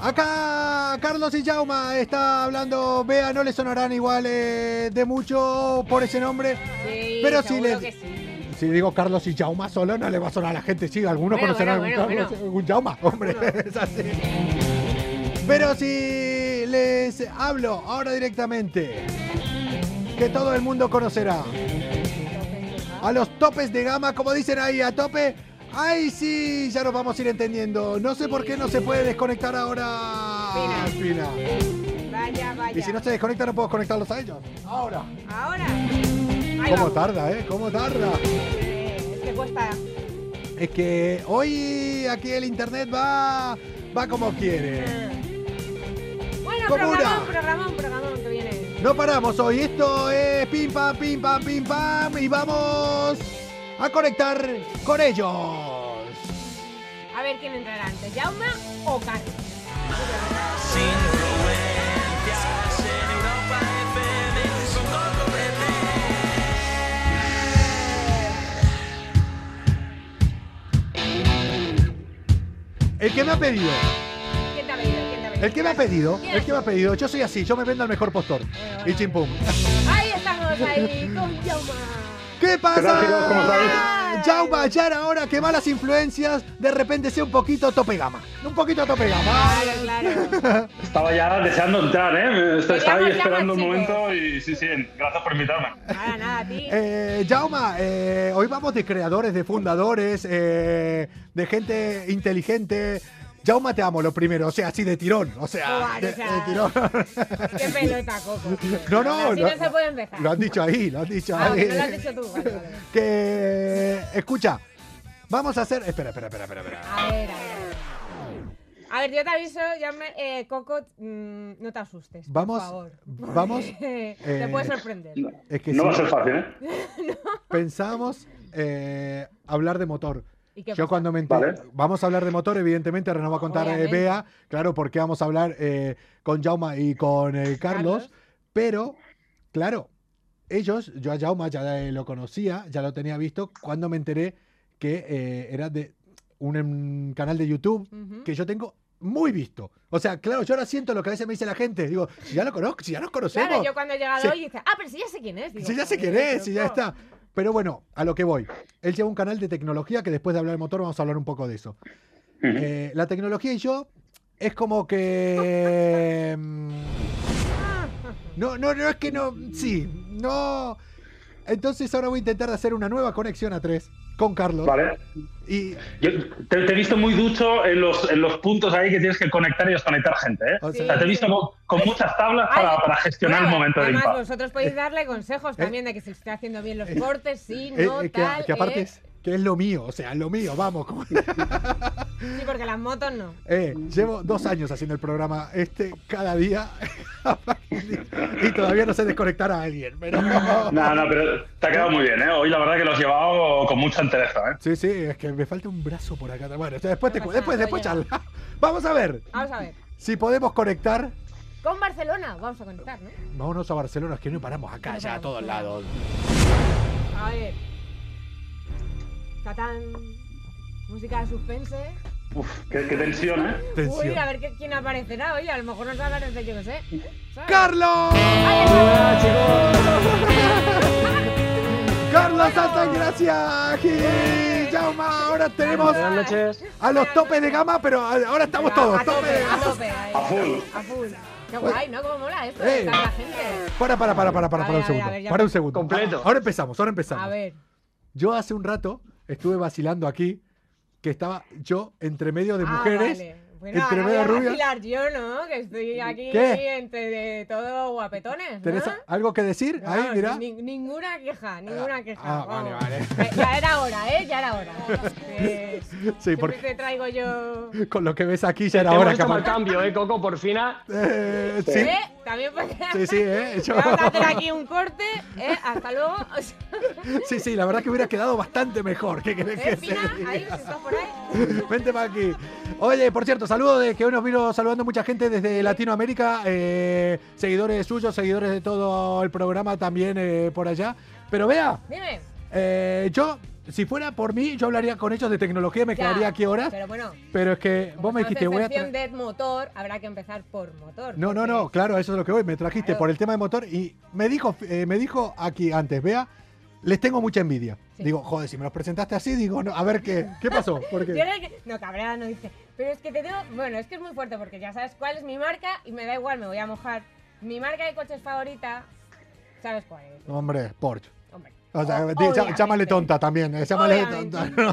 Acá Carlos y Jauma está hablando. Vea, no le sonarán igual eh, de mucho por ese nombre. Sí, Pero si seguro le- que sí. Si digo Carlos y Jauma solo, no le va a sonar a la gente. Sí, algunos Bueno, conocerán bueno, algún Jauma. Hombre, [LAUGHS] es así. Pero si les hablo ahora directamente, que todo el mundo conocerá. A los topes de gama, como dicen ahí, a tope. ¡Ay, sí! Ya nos vamos a ir entendiendo. No sé por qué no se puede desconectar ahora. Fina. Vaya, vaya. Y si no se desconecta, no puedo conectarlos a ellos. Ahora. Ahora. Ahí ¿Cómo vamos. tarda, eh? ¿Cómo tarda? Eh, Es que cuesta. Es que hoy aquí el internet va, va como quiere. Bueno, Comuna. programón, programón, programón que viene. No paramos hoy. Esto es pim pam, pim pam, pim pam. Y vamos a conectar con ellos. A ver quién entrará antes, Jaume o Carlos. El que me ha pedido, ¿Quién te ha pedido? ¿Quién te ha pedido? el que me ha pedido, el que me ha pedido. Yo soy así, yo me vendo al mejor postor. Y chimpum. Ahí estamos, ahí, con Jaume. ¿Qué pasa? ¿Qué tal, chicos? ¿Cómo estáis? Jaume, ya era hora que malas influencias de repente sea un poquito tope gama. Un poquito tope gama. Claro, claro. [LAUGHS] Estaba ya deseando entrar, ¿eh? Estaba ahí esperando un momento y sí, sí, gracias por invitarme. Nada, nada, a ti. Eh, Jauma, eh, hoy vamos de creadores, de fundadores, eh, de gente inteligente. Jauma, te amo, lo primero, o sea, así de tirón, o sea, Joder, de, o sea, de tirón. [LAUGHS] Qué pelota, Coco. [LAUGHS] No, no, Así no, no se puede empezar. Lo han dicho ahí, lo han dicho Ah, ahí. no lo has dicho tú. Vale, vale. Que, escucha, vamos a hacer, espera, espera, espera, espera, espera. A ver, a ver. A ver, yo te aviso, ya me, eh, Coco, mm, no te asustes. por Vamos, favor. vamos, [LAUGHS] te eh, puede sorprender. Es que No sí, va a ser fácil, ¿eh? pensamos eh, hablar de motor. ¿Y qué Yo pasa? cuando me enter- Vale. Vamos a hablar de motor, evidentemente, ahora nos va a contar eh. Bea, claro, porque vamos a hablar eh, con Jauma y con eh, Carlos, Carlos. pero, claro, ellos, yo a Jauma ya eh, lo conocía, ya lo tenía visto, cuando me enteré que eh, era de un em, canal de YouTube Ujú. que yo tengo muy visto. O sea, claro, yo ahora siento lo que a veces me dice la gente, digo, si ya lo conozco, si ya nos conocemos. Claro, yo cuando he llegado Sí. hoy dice, ah, pero si ya sé quién es. Digo, Si ya sé quién "Joder, es, si ya Coco". está. Pero bueno, a lo que voy. Él lleva un canal de tecnología que después de hablar de motor vamos a hablar un poco de eso. Eh, la tecnología y yo es como que... mm, No, no, no es que no... Sí, no... Entonces ahora voy a intentar hacer una nueva conexión a tres con Carlos. Vale. Y Yo te, te he visto muy ducho en los, en los puntos ahí que tienes que conectar y desconectar gente, ¿eh? O sea- te he visto con, con muchas tablas para, Ay, para gestionar el bueno, momento de Además, impasse. vosotros podéis darle consejos también de que se esté haciendo bien los cortes, sí, eh, no, eh, que, tal. que aparte eh. es, que es lo mío, o sea, lo mío, vamos. como- [LAUGHS] Sí, porque las motos no. Eh, llevo dos años haciendo el programa este cada día [LAUGHS] y todavía no sé desconectar a alguien, pero... No, no, pero te ha quedado muy bien, ¿eh? Hoy la verdad que lo has llevado con mucha entereza, ¿eh? Sí, sí, es que me falta un brazo por acá. Bueno, después, te, cu- pasa después, después charla. [LAUGHS] Vamos a ver Vamos a ver. si podemos conectar. Con Barcelona, vamos a conectar, ¿no? Vámonos a Barcelona, es que no paramos acá, No ya a todos lados. A ver. Catán. Música de suspense. Uf, qué, qué tensión, ¿eh? Tensión. Uy, a ver qué- quién aparecerá. Oye, a lo mejor nos aparece, yo qué sé. ¿sabes? ¡Carlos! ¡Carlos Altagracia! aquí! ¡Llama! Ahora tenemos Buenas noches. a los topes de gama, pero ahora estamos A- todos. A tope de a tope. A full. A full. Qué guay, ¿no? Cómo mola esto. Eh. de gente. Para, para, para, para, para, A para un a segundo. a Para un segundo. Completo. Ah, Ahora empezamos, ahora empezamos. A ver. Yo hace un rato estuve vacilando aquí que estaba yo entre medio de Ah, mujeres, vale. Bueno, entre ahora medio de voy a rubias. vacilar yo, ¿no? Que estoy aquí ¿Qué? entre de todo guapetones, ¿no? ¿Tenés algo que decir? Ahí, Vamos, mira. ni- ninguna queja, ninguna queja. ah, vale, vale. Eh, Ya era hora, ¿eh? Ya era hora. [LAUGHS] Eh, Sí, porque te traigo yo... [LAUGHS] con lo que ves aquí ya era hora mal capaz. cambio, ¿eh, Coco? Por fin ha... [LAUGHS] Eh, sí, ¿Eh? También porque... sí, sí, eh. [LAUGHS] yo- Vamos a hacer aquí un corte, ¿eh? Hasta luego. [LAUGHS] Sí, sí, la verdad que hubiera quedado bastante mejor. ¿Qué ¿eh, que Fina? te Ahí, si estás por ahí. [LAUGHS] Vente para aquí. Oye, por cierto, saludo de que hoy nos vino saludando mucha gente desde Latinoamérica, eh, seguidores suyos, seguidores de todo el programa también eh, por allá. Pero vea, Dime. eh, yo, si fuera por mí, yo hablaría con ellos de tecnología, me Ya, quedaría aquí horas. Pero bueno, Pero es que vos me dijiste, voy a... de motor, habrá que empezar por motor. No, no, no, claro, eso es lo que voy. Me trajiste Claro. por el tema de motor y me dijo, eh, me dijo aquí antes, vea, les tengo mucha envidia. Sí. Digo, joder, si me los presentaste así, digo, no, a ver qué, ¿qué pasó? Porque [LAUGHS] Yo era el que- No, Cabrera no dice. Pero es que te tengo. Bueno, es que es muy fuerte porque ya sabes cuál es mi marca y me da igual, me voy a mojar. Mi marca de coches favorita, ¿sabes cuál es? Hombre, Porsche. O sea, obviamente. llámale tonta también, eh, llámale Obviamente. tonta. no.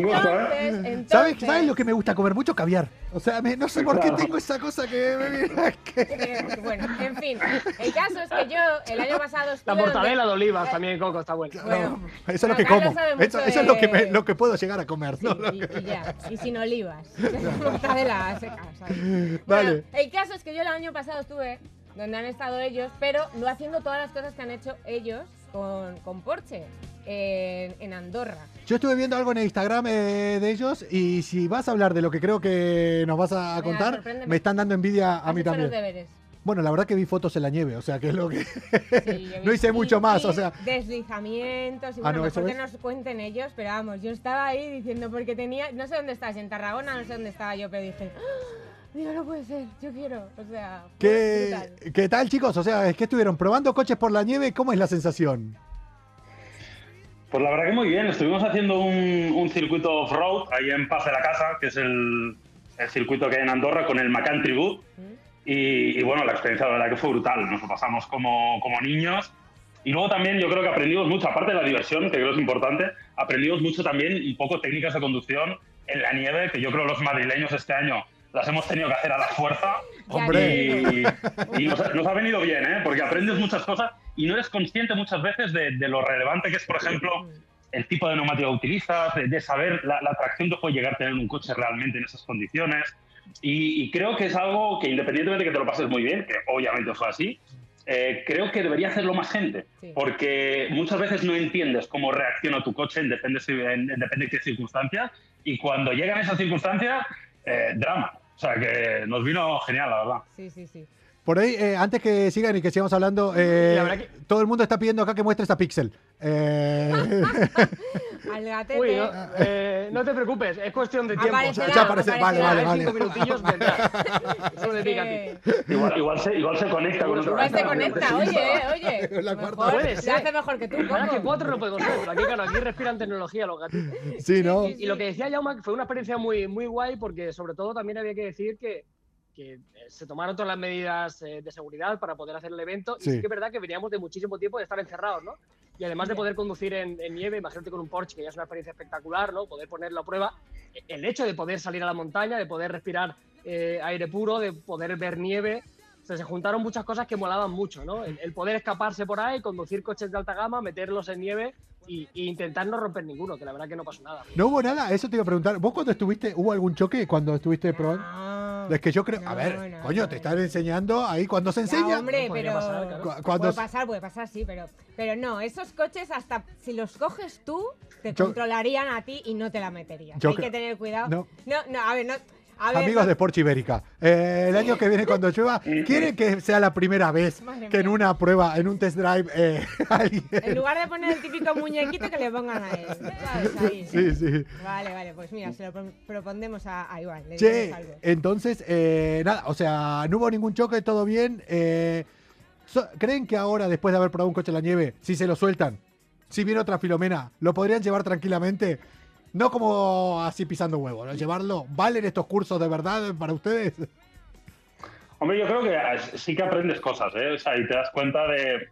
Gusto, ¿eh? Entonces, entonces. ¿Sabes, ¿Sabes lo que me gusta comer? Mucho caviar. O sea, me- no sé por qué Claro. tengo esa cosa que me viene. que- Eh, Bueno, en fin. El caso es que yo el año pasado estuve. La mortadela donde- de olivas también, Coco, está buena. Bueno, no, eso es lo que como. sabe mucho Eso, eso es lo que, me- de- lo que puedo llegar a comer. Sí, ¿no? Lo y, que- y ya, y sin olivas. [LAUGHS] [LAUGHS] Mortadela seca, ¿sabes? Dale. Bueno, el caso es que yo el año pasado estuve donde han estado ellos, pero no haciendo todas las cosas que han hecho ellos con, con Porsche en, en Andorra. Yo estuve viendo algo en el Instagram eh, de ellos y si vas a hablar de lo que creo que nos vas a contar, me están dando envidia a ¿Has mí también. los deberes? Bueno, la verdad que vi fotos en la nieve, o sea, que es lo que... Sí, [LAUGHS] no hice mucho más, o sea... Deslizamientos y Ah, bueno, no, mejor que nos cuenten ellos, pero vamos, yo estaba ahí diciendo, porque tenía, no sé dónde estás, en Tarragona, no sé dónde estaba yo, pero dije, ¡Ah! Digo, no puede ser, yo quiero, o sea, ¿Qué. ¿Qué tal, chicos? O sea, es que estuvieron probando coches por la nieve. ¿Cómo es la sensación? Pues la verdad que muy bien. Estuvimos haciendo un, un circuito off-road ahí en Paz de la Casa, que es el, el circuito que hay en Andorra con el Macan Tribut. Y, y bueno, la experiencia la verdad que fue brutal. Nos lo pasamos como, como niños. Y luego también yo creo que aprendimos mucho, aparte de la diversión, que creo que es importante, aprendimos mucho también un poco técnicas de conducción en la nieve, que yo creo los madrileños este año las hemos tenido que hacer a la fuerza. Hombre. Y, y nos, ha- nos ha venido bien, ¿eh? porque aprendes muchas cosas y no eres consciente muchas veces de, de lo relevante que es, por ejemplo, el tipo de neumático que utilizas, de, de saber la, la tracción que puede llegar a tener un coche realmente en esas condiciones. Y, y creo que es algo que independientemente de que te lo pases muy bien, que obviamente fue así, eh, creo que debería hacerlo más gente, Sí. porque muchas veces no entiendes cómo reacciona tu coche en depende, en depende de qué circunstancias, y cuando llegan esas circunstancias, eh, drama. O sea que nos vino genial, la verdad. Sí, sí, sí. Por ahí, eh, antes que sigan y que sigamos hablando, eh, que- todo el mundo está pidiendo acá que muestres a Pixel. [LAUGHS] Eh. Uy, no, eh, no te preocupes, es cuestión de tiempo. Aparecerá, o sea, ya aparece, vale, vale, vale. cinco minutillos. Que- Igual, igual, se, igual se conecta con otro Igual se conecta, oye, oye. [LAUGHS] La mejor, se hace mejor que tú, Ahora que cuatro no podemos ser, pero aquí, claro, aquí respiran tecnología los gatitos. sí, ¿no? sí, Y lo que decía Jaume que fue una experiencia muy, muy guay porque sobre todo también había que decir que, que, eh, se tomaron todas las medidas eh, de seguridad para poder hacer el evento Sí. y sí que es verdad que veníamos de muchísimo tiempo de estar encerrados, ¿no? Y además de poder conducir en, nieve, imagínate con un Porsche, que ya es una experiencia espectacular, ¿no? Poder ponerlo a prueba. El hecho de poder salir a la montaña, de poder respirar eh, aire puro, de poder ver nieve. Se juntaron muchas cosas que molaban mucho, ¿no? El, poder escaparse por ahí, conducir coches de alta gama, meterlos en nieve y, intentar no romper ninguno, que la verdad que no pasó nada. No hubo nada, eso te iba a preguntar. ¿Vos cuando estuviste, hubo algún choque cuando estuviste probando? es que yo creo, a ver, coño, te están enseñando ahí cuando se enseña. hombre, pero puede pasar, puede pasar, sí, pero, pero no, esos coches hasta si los coges tú, te controlarían a ti y no te la meterías. Hay que tener cuidado. No, no, a ver, no Amigos de Porsche Ibérica, eh, el año que viene cuando llueva, ¿quieren que sea la primera vez que en una prueba, en un test drive, eh, [LAUGHS] alguien... En lugar de poner el típico muñequito que le pongan a él. Sí, sí. Vale, vale, pues mira, se lo propondemos a, a Iván. Le algo. entonces, eh, nada, o sea, no hubo ningún choque, todo bien. ¿Creen que ahora, después de haber probado un coche en la nieve, si se lo sueltan, si viene otra filomena, lo podrían llevar tranquilamente? No como así pisando huevos, ¿no? llevarlo. ¿Valen estos cursos de verdad para ustedes? Hombre, yo creo que sí que aprendes cosas, ¿eh? O sea, y te das cuenta de,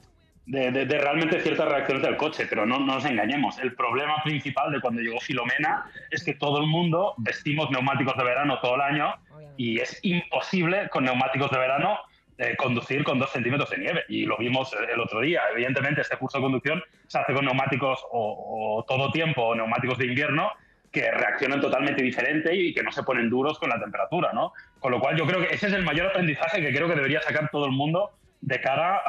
realmente ciertas reacciones del coche, pero no, nos engañemos. El problema principal de cuando llegó Filomena es que todo el mundo vestimos neumáticos de verano todo el año y es imposible con neumáticos de verano conducir con dos centímetros de nieve. Y lo vimos el otro día. Evidentemente, este curso de conducción se hace con neumáticos o, todo tiempo o neumáticos de invierno que reaccionan totalmente diferente y que no se ponen duros con la temperatura, ¿no? Con lo cual yo creo que ese es el mayor aprendizaje que creo que debería sacar todo el mundo de cara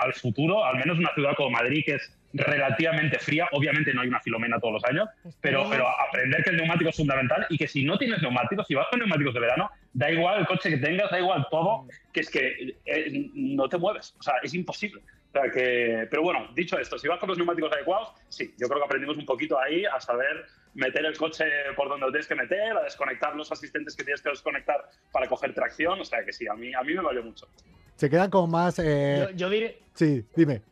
al futuro, al menos una ciudad como Madrid, que es relativamente fría. Obviamente no hay una filomena todos los años, pero, pero aprender que el neumático es fundamental y que si no tienes neumáticos, si vas con neumáticos de verano, da igual el coche que tengas, da igual todo, que es que eh, no te mueves. O sea, es imposible. O sea que, pero bueno, dicho esto, si vas con los neumáticos adecuados, sí, yo creo que aprendimos un poquito ahí a saber meter el coche por donde lo tienes que meter, a desconectar los asistentes que tienes que desconectar para coger tracción. O sea que sí, a mí, a mí me valió mucho. Se quedan como más. Eh... Yo, yo diré. Sí, dime.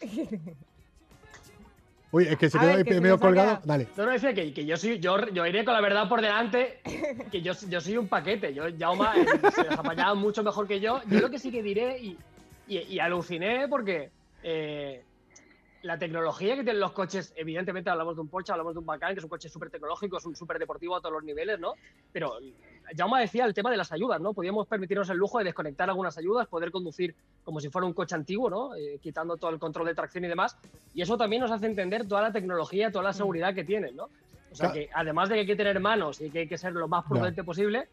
[LAUGHS] Uy, es que se quedó ahí medio colgado. Dale. No, no, decía que, que yo, soy, yo, yo iré con la verdad por delante, que yo, yo soy un paquete. Yo, Jauma eh, se ha apañado mucho mejor que yo. Yo lo que sí que diré, y, y, aluciné porque eh, la tecnología que tienen los coches, evidentemente hablamos de un Porsche, hablamos de un Macan, que es un coche súper tecnológico, es un súper deportivo a todos los niveles, ¿no? Pero Jauma decía el tema de las ayudas, ¿no? Podíamos permitirnos el lujo de desconectar algunas ayudas, poder conducir como si fuera un coche antiguo, ¿no? Eh, quitando todo el control de tracción y demás. Y eso también nos hace entender toda la tecnología, toda la seguridad que tienen, ¿no? O sea, que además de que hay que tener manos y que hay que ser lo más prudente posible,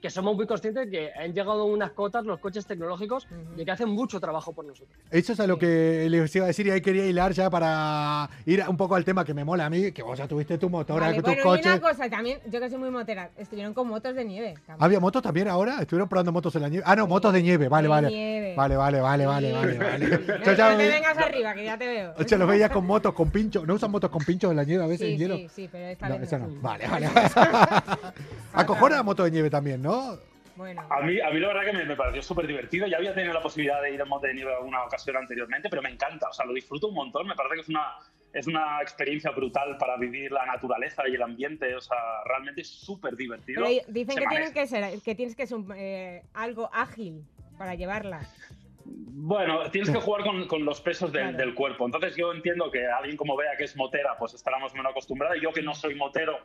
que somos muy conscientes de que han llegado unas cotas los coches tecnológicos y que hacen mucho trabajo por nosotros. Eso es a lo que les iba a decir y ahí quería hilar ya para ir un poco al tema que me mola a mí, que vos ya tuviste tu motor, vale, tu bueno, coche. Y una cosa, también, yo que soy muy motera, estuvieron con motos de nieve. ¿Había motos también ahora? ¿Estuvieron probando motos en la nieve? Ah, no, motos de nieve, vale, vale. Vale, vale, vale, vale, vale, vale. No, no, te vengas arriba, que ya te veo. O sea, los veías con motos, con pincho. ¿No usan motos con pincho en la nieve a veces sí, en hielo? Sí, sí, pero esta vez no. Vale, [LAUGHS] vale. [LAUGHS] Acojona la moto de nieve también, ¿no? A, mí, a mí la verdad que me, pareció súper divertido. Ya había tenido la posibilidad de ir en moto de nieve alguna ocasión anteriormente, pero me encanta. O sea, lo disfruto un montón. Me parece que es una, es una experiencia brutal para vivir la naturaleza y el ambiente. O sea, realmente es súper divertido. dicen que, tienen que, ser, que tienes que ser eh, algo ágil para llevarla. Bueno, tienes que jugar con, los pesos del, cuerpo. Entonces yo entiendo que alguien como vea que es motera, pues estaremos menos acostumbrada. Y yo que no soy motero,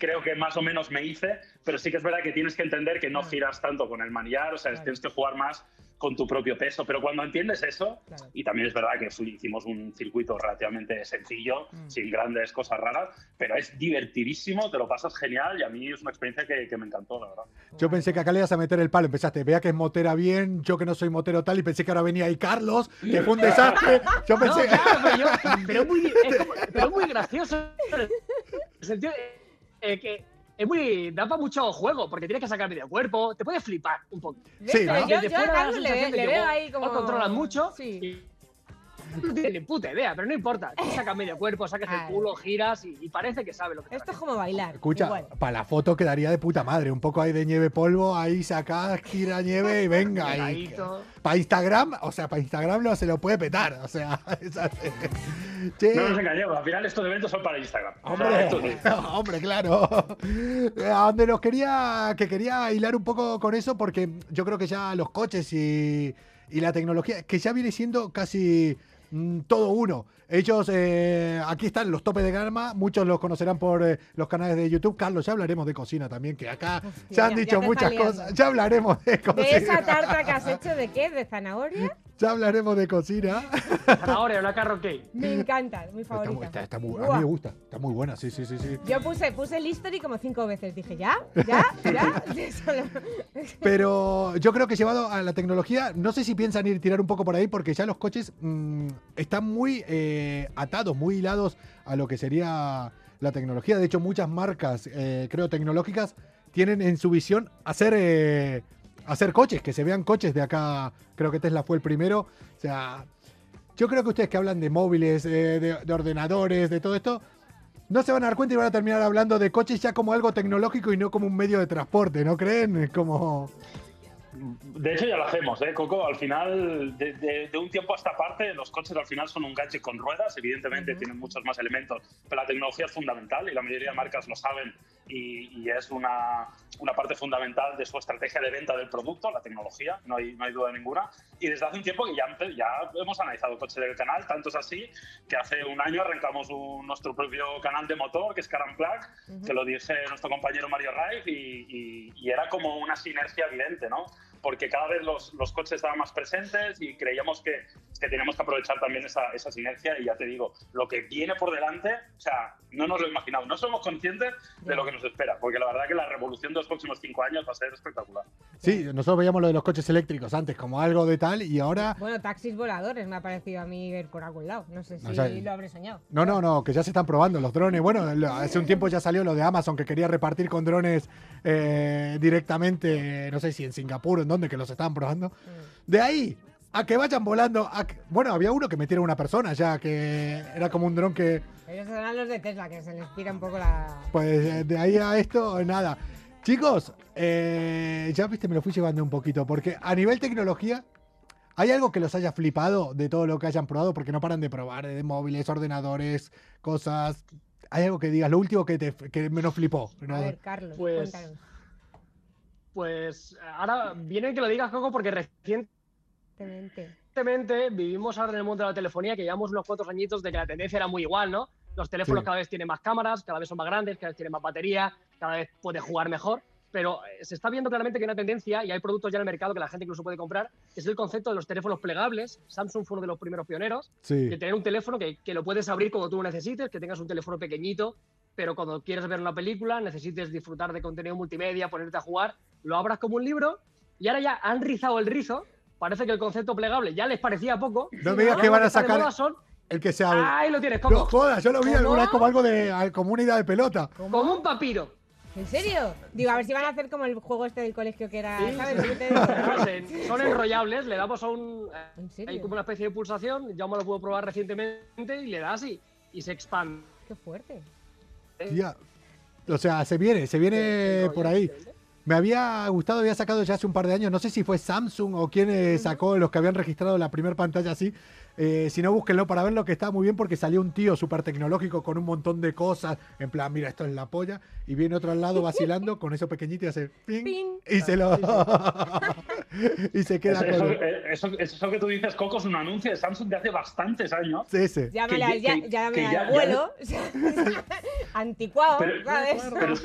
creo que más o menos me hice, pero sí que es verdad que tienes que entender que no giras tanto con el manillar, o sea, tienes que jugar más con tu propio peso. Pero cuando entiendes eso, y también es verdad que hicimos un circuito relativamente sencillo, mm. sin grandes cosas raras, pero es divertidísimo, te lo pasas genial y a mí es una experiencia que, me encantó, la verdad. Yo pensé que acá le ibas a meter el palo, empezaste, vea que es motera bien, yo que no soy motero tal, y pensé que ahora venía ahí Carlos, que fue un desastre. Yo pensé. pero, muy, es muy gracioso. Eh, que es muy. da para mucho juego, porque tienes que sacar medio cuerpo, te puedes flipar un poco. Sí, ¿no? yo, yo a Carlos le, veo ahí como. controlas mucho. Sí no tiene ni puta idea, pero no importa. [LAUGHS] Tú sacas medio cuerpo, sacas el culo, giras y, parece que sabe lo que Esto es como bailar. Escucha, para la foto quedaría de puta madre. Un poco ahí de nieve polvo, ahí sacas, gira nieve y venga. Para Instagram, o sea, para Instagram no se lo puede petar. O sea, [LAUGHS] No nos engañemos, al final estos eventos son para Instagram. Hombre, [LAUGHS] hombre, claro. A donde nos quería, que quería hilar un poco con eso, porque yo creo que ya los coches y, y la tecnología, que ya viene siendo casi mm, todo uno. Ellos, eh, aquí están los topes de gama, muchos los conocerán por eh, los canales de YouTube. Carlos, ya hablaremos de cocina también, que acá se han dicho muchas cosas. Ya hablaremos de cocina. ¿De esa tarta que has hecho de qué? ¿De zanahoria? Ya hablaremos de cocina. Zanahoria, una carrot cake. Me encanta, mi favorita. está- está muy- a mí me gusta, está muy buena, sí, sí, sí. sí. Yo puse, puse el history como cinco veces. Dije, ¿ya? ¿Ya? ¿Ya? [LAUGHS] Pero yo creo que llevado a la tecnología, no sé si piensan ir tirar un poco por ahí, porque ya los coches mm, están muy eh, atados, muy hilados a lo que sería la tecnología. De hecho, muchas marcas, eh, creo, tecnológicas, tienen en su visión hacer, eh, hacer coches, que se vean coches de acá. Creo que Tesla fue el primero. O sea, yo creo que ustedes que hablan de móviles, eh, de, de ordenadores, de todo esto, no se van a dar cuenta y van a terminar hablando de coches ya como algo tecnológico y no como un medio de transporte, ¿no creen? Como... De hecho, ya lo hacemos, ¿eh, Coco? Al final, de, de- de un tiempo a esta parte, los coches al final son un gadget con ruedas, evidentemente tienen muchos más elementos, pero la tecnología es fundamental y la mayoría de marcas lo saben y, y es una, una parte fundamental de su estrategia de venta del producto, la tecnología, no hay, no hay duda ninguna. Y desde hace un tiempo que ya, ya hemos analizado coches del canal, tanto es así que hace un año arrancamos un- nuestro propio canal de motor, que es Car and Plug, Ujú. que lo dirige nuestro compañero Mario Raif y, y- y era como una sinergia evidente, ¿no? Porque cada vez los, los coches estaban más presentes y creíamos que, que teníamos que aprovechar también esa, esa sinergia y ya te digo, lo que viene por delante, o sea, no nos lo imaginamos, no somos conscientes de lo que nos espera, porque la verdad que la revolución de los próximos cinco años va a ser espectacular. Sí, nosotros veíamos lo de los coches eléctricos antes como algo de tal y ahora... Bueno, taxis voladores me ha parecido a mí ver por algún lado. No sé si O sea, lo habré soñado. No, no, no, que ya se están probando los drones. Bueno, hace un tiempo ya salió lo de Amazon que quería repartir con drones eh, directamente, no sé si en Singapur o en dónde, que los estaban probando. De ahí a que vayan volando. a que- bueno, había uno que metieron una persona ya, que era como un dron que, Ellos serán los de Tesla, que se les tira un poco la... pues eh, de ahí a esto, nada. Chicos, eh, ya viste, me lo fui llevando un poquito, porque a nivel tecnología, ¿hay algo que los haya flipado de todo lo que hayan probado? Porque no paran de probar, de móviles, ordenadores, cosas. ¿Hay algo que digas? Lo último que, te, que menos flipó. ¿no? A ver, Carlos, Pues- cuéntanos. Pues ahora viene que lo digas, Coco, porque Recientemente. recientemente vivimos ahora en el mundo de la telefonía, que llevamos unos cuantos añitos de que la tendencia era muy igual, ¿no? Los teléfonos Sí. cada vez tienen más cámaras, cada vez son más grandes, cada vez tienen más batería, cada vez puedes jugar mejor. Pero eh, se está viendo claramente que hay una tendencia y hay productos ya en el mercado que la gente incluso puede comprar, que es el concepto de los teléfonos plegables. Samsung fue uno de los primeros pioneros Sí. de tener un teléfono que, que lo puedes abrir cuando tú lo necesites, que tengas un teléfono pequeñito, pero cuando quieres ver una película, necesites disfrutar de contenido multimedia, ponerte a jugar, lo abras como un libro y ahora ya han rizado el rizo. Parece que el concepto plegable ya les parecía poco. No me digas que van a sacar son- el que se abre. Ahí lo tienes, Coco. No jodas, yo lo vi ¿Cómo? alguna vez como algo de. idea de pelota. Como un papiro. ¿En serio? Digo, a ver si van a hacer como el juego este del colegio que era, Sí, ¿sabes? sí. Que te- No sé, son enrollables, le damos a un. serio? Hay como una especie de pulsación, ya me lo puedo probar recientemente y le das y, y se expande. Qué fuerte. O sea, se viene, se viene por ahí. Me había gustado, había sacado ya hace un par de años, no sé si fue Samsung o quién sacó los que habían registrado la primera pantalla así. Eh, si no, búsquenlo para verlo, que está muy bien porque salió un tío súper tecnológico con un montón de cosas. En plan, mira, esto es la polla. Y viene otro al lado vacilando con eso pequeñito y hace ping, y se lo. [LAUGHS] y se queda Eso, con. eso, eso- eso que tú dices, Coco, es un anuncio de Samsung de hace bastantes años. Sí, sí. Llámale Que- ya, que- llámale que al ya- ya- abuelo. [LAUGHS] Anticuado, Pero- ¿sabes? Pero es,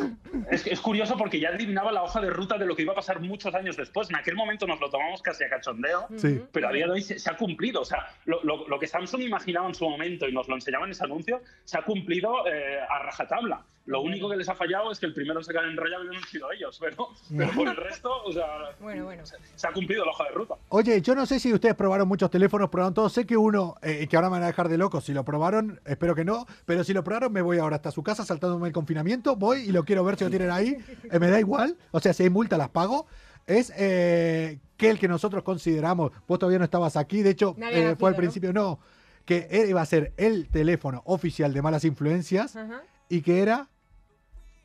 es- es curioso porque ya adivinaba la hoja de ruta de lo que iba a pasar muchos años después. En aquel momento nos lo tomamos casi a cachondeo, Sí. pero a día de hoy se, se ha cumplido. O sea, lo, lo- lo que Samsung imaginaba en su momento y nos lo enseñaba en ese anuncio, se ha cumplido eh, a rajatabla. Lo único que les ha fallado es que el primero en sacar enrollado han sido ellos, pero, pero por el resto, o sea, Bueno, bueno. se, se ha cumplido la hoja de ruta. Oye, yo no sé si ustedes probaron muchos teléfonos, probaron todos. Sé que uno, eh, que ahora me van a dejar de loco, si lo probaron, espero que no, pero si lo probaron, me voy ahora hasta su casa saltándome el confinamiento, voy y lo quiero ver si lo tienen ahí. Eh, me da igual, o sea, si hay multa, las pago. Es eh, que el que nosotros consideramos, vos todavía no estabas aquí, de hecho, No eh, nacido, fue al principio, no, que iba a ser el teléfono oficial de malas influencias Ajá. y que era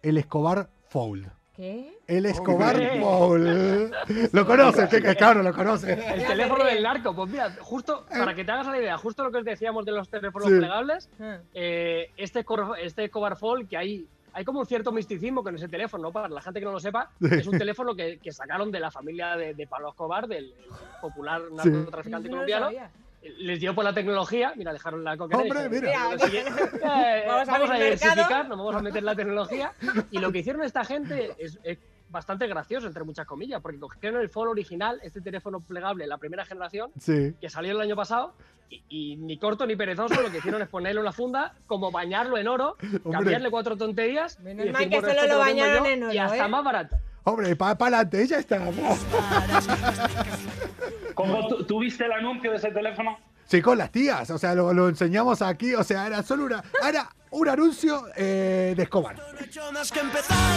el Escobar Fold. ¿Qué? El Escobar. Fold. Lo conoces, que que claro, lo conoces. El teléfono del narco, pues mira, justo para que te hagas la idea, justo lo que os decíamos de los teléfonos Sí. plegables, Ah. eh, este, este Escobar Fold, que hay, hay como un cierto misticismo con ese teléfono, ¿no? Para la gente que no lo sepa, es un teléfono que, que sacaron de la familia de, de Pablo Escobar, del el popular narcotraficante lo colombiano. les dio por la tecnología, mira, dejaron la coca. Hombre, mira. [LAUGHS] Eh, vamos a, vamos a diversificar, nos vamos a meter la tecnología. Y lo que hicieron esta gente es, es bastante gracioso, entre muchas comillas, porque cogieron el Fold original, este teléfono plegable, la primera generación, Sí. que salió el año pasado, y, y ni corto ni perezoso, lo que hicieron es ponerle una funda, como bañarlo en oro, [LAUGHS] cambiarle cuatro tonterías. Menos y mal que solo lo bañaron yo, en oro, Y hasta ¿eh? más barato. Hombre, para adelante, ella está. ¿Cómo, ¿tú, tú viste el anuncio de ese teléfono? Sí, con las tías, o sea, lo, lo enseñamos aquí, o sea, era solo una, era un anuncio eh, de Escobar.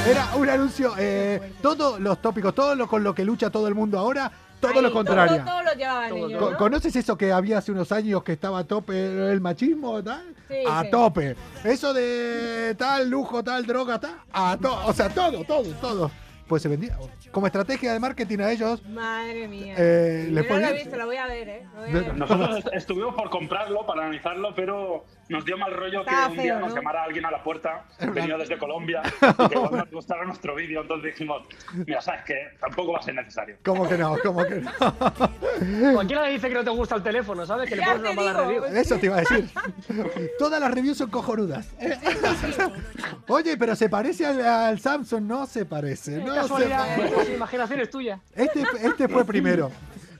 Era un anuncio, eh, todos los tópicos, todo lo con lo que lucha todo el mundo ahora, todo Ahí, lo contrario. Todo, todo lo llevaban ellos, Co- ¿no? ¿Conoces eso que había hace unos años que estaba a tope el machismo tal? Sí, a sí. tope. Eso de tal lujo, tal droga, tal, a to- o sea, todo, todo, todo. Pues se vendía. Como estrategia de marketing a ellos, Madre mía. Eh, Yo le no lo he visto, lo voy a ver, ¿eh? Voy a ver. Nosotros est- estuvimos por comprarlo, para analizarlo, pero nos dio mal rollo Estaba que un día feo, nos ¿no? llamara alguien a la puerta, venido desde Colombia, [LAUGHS] y que igual nos gustara nuestro vídeo. Entonces dijimos, mira, sabes que tampoco va a ser necesario. ¿cómo que no? ¿Cómo que no? [LAUGHS] Cualquiera dice que no te gusta el teléfono, ¿sabes? Que le pones una mala review. Eso te iba a decir. [LAUGHS] Todas las reviews son cojonudas. Oye, pero se parece al, al Samsung, no se parece. No se Casualidad, parece. eh, imaginación es tuya. Este, este fue primero.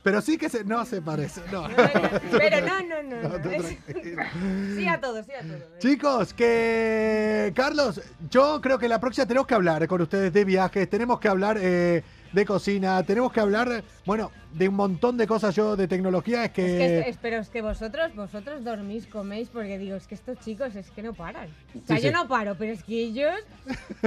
Pero sí que se, no se parece. No. [LAUGHS] Pero no, no, no. No, [LAUGHS] no. Es-. [LAUGHS] Sí a todo, sí a todo. Chicos, que Carlos, yo creo que la próxima tenemos que hablar con ustedes de viajes, tenemos que hablar eh, de cocina, tenemos que hablar, bueno, de un montón de cosas yo de tecnología. Es que, Es que, es- pero es que vosotros, vosotros dormís, coméis, porque digo, es que estos chicos es que no paran. O sea, Sí, yo sí. no paro, pero es que ellos,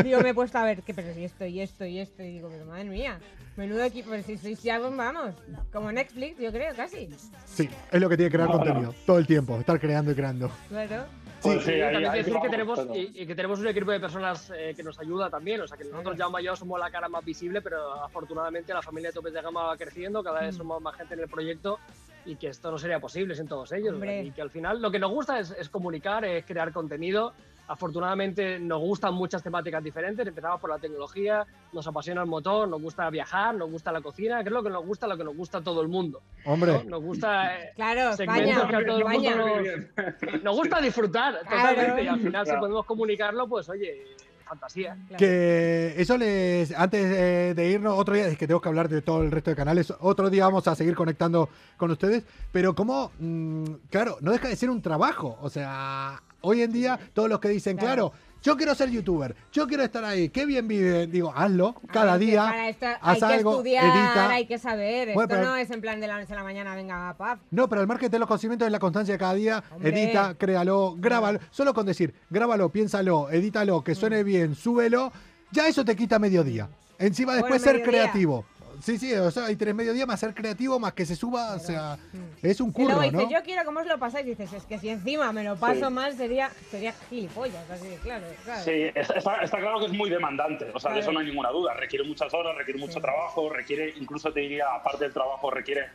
digo, me he puesto a ver, que pero si esto y esto y esto, y digo, pero madre mía, menudo equipo, pero si sois ya, vamos, como Netflix, yo creo, casi. sí, es lo que tiene que crear contenido todo el tiempo, estar creando y creando. Claro. Pues sí, Y ahí- también ahí decir que tenemos, y, y que tenemos un equipo de personas eh, que nos ayuda también. O sea, que nosotros ya yo somos la cara más visible, pero afortunadamente la familia de Topes de Gama va creciendo, cada vez somos más gente en el proyecto y que esto no sería posible sin todos ellos. Hombre. y que al final lo que nos gusta es, es comunicar, es crear contenido. Afortunadamente nos gustan muchas temáticas diferentes. Empezamos por la tecnología, nos apasiona el motor, nos gusta viajar, nos gusta la cocina, que es lo que nos gusta, lo que nos gusta a todo el mundo. ¿no? Hombre, Nos gusta eh, Claro, segmentos España, que a todo el mundo España. nos, nos gusta disfrutar Claro. totalmente y al final si podemos comunicarlo, pues oye, fantasía. Claro. que eso les. Antes eh, de irnos, otro día, es que tengo que hablar de todo el resto de canales. Otro día vamos a seguir conectando con ustedes. Pero, como. mm, claro, no deja de ser un trabajo. O sea, hoy en día, todos los que dicen, Claro. claro. Yo quiero ser youtuber, yo quiero estar ahí, qué bien viven. Digo, hazlo cada Hay que- día. Para esto hay que estudiar, edita. hay que saber. Bueno, esto pero- no es en plan de la noche a la mañana, venga, pap. No, pero el marketing de los conocimientos es la constancia de cada día. Hombre. Edita, créalo, grábalo. Solo con decir, grábalo, piénsalo, edítalo, que suene bien, súbelo. Ya eso te quita mediodía. Encima Bueno, después ser mediodía. creativo. Sí, sí, o sea, hay tres mediodía más ser creativo, más que se suba, o sea, es un Y luego curro, dices, ¿no? yo quiero cómo os lo pasáis. Dices, es que si encima me lo paso Sí. mal sería, sería gilipollas, así de claro. claro. Sí, es- está, está claro que es muy demandante, o sea, de eso no hay ninguna duda. Requiere muchas horas, requiere mucho trabajo, requiere, incluso te diría, aparte del trabajo, requiere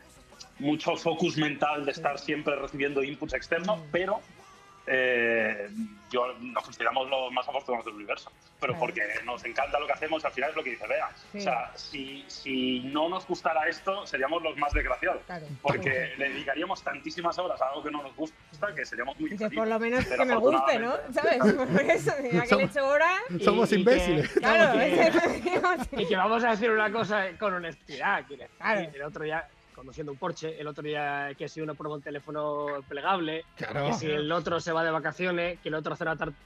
mucho focus mental de estar siempre recibiendo inputs externos, pero eh, yo nos consideramos los más afortunados del universo. Pero Claro. porque nos encanta lo que hacemos, al final es lo que dice Bea. Sí. O sea, si, si no nos gustara esto, seríamos los más desgraciados. Claro. Porque le dedicaríamos tantísimas horas a algo que no nos gusta que seríamos muy infelices. por lo menos que me guste, ¿no? ¿Sabes? [LAUGHS] Por eso, ya que le hecho horas. Somos y que- imbéciles. [LAUGHS] Claro, y [LAUGHS] que- Y que vamos a decir una cosa con honestidad. quiere decir, Claro. El otro día, conduciendo un Porsche, el otro día que si uno prueba un teléfono plegable, Claro. que si el otro se va de vacaciones, que el otro hace una tarta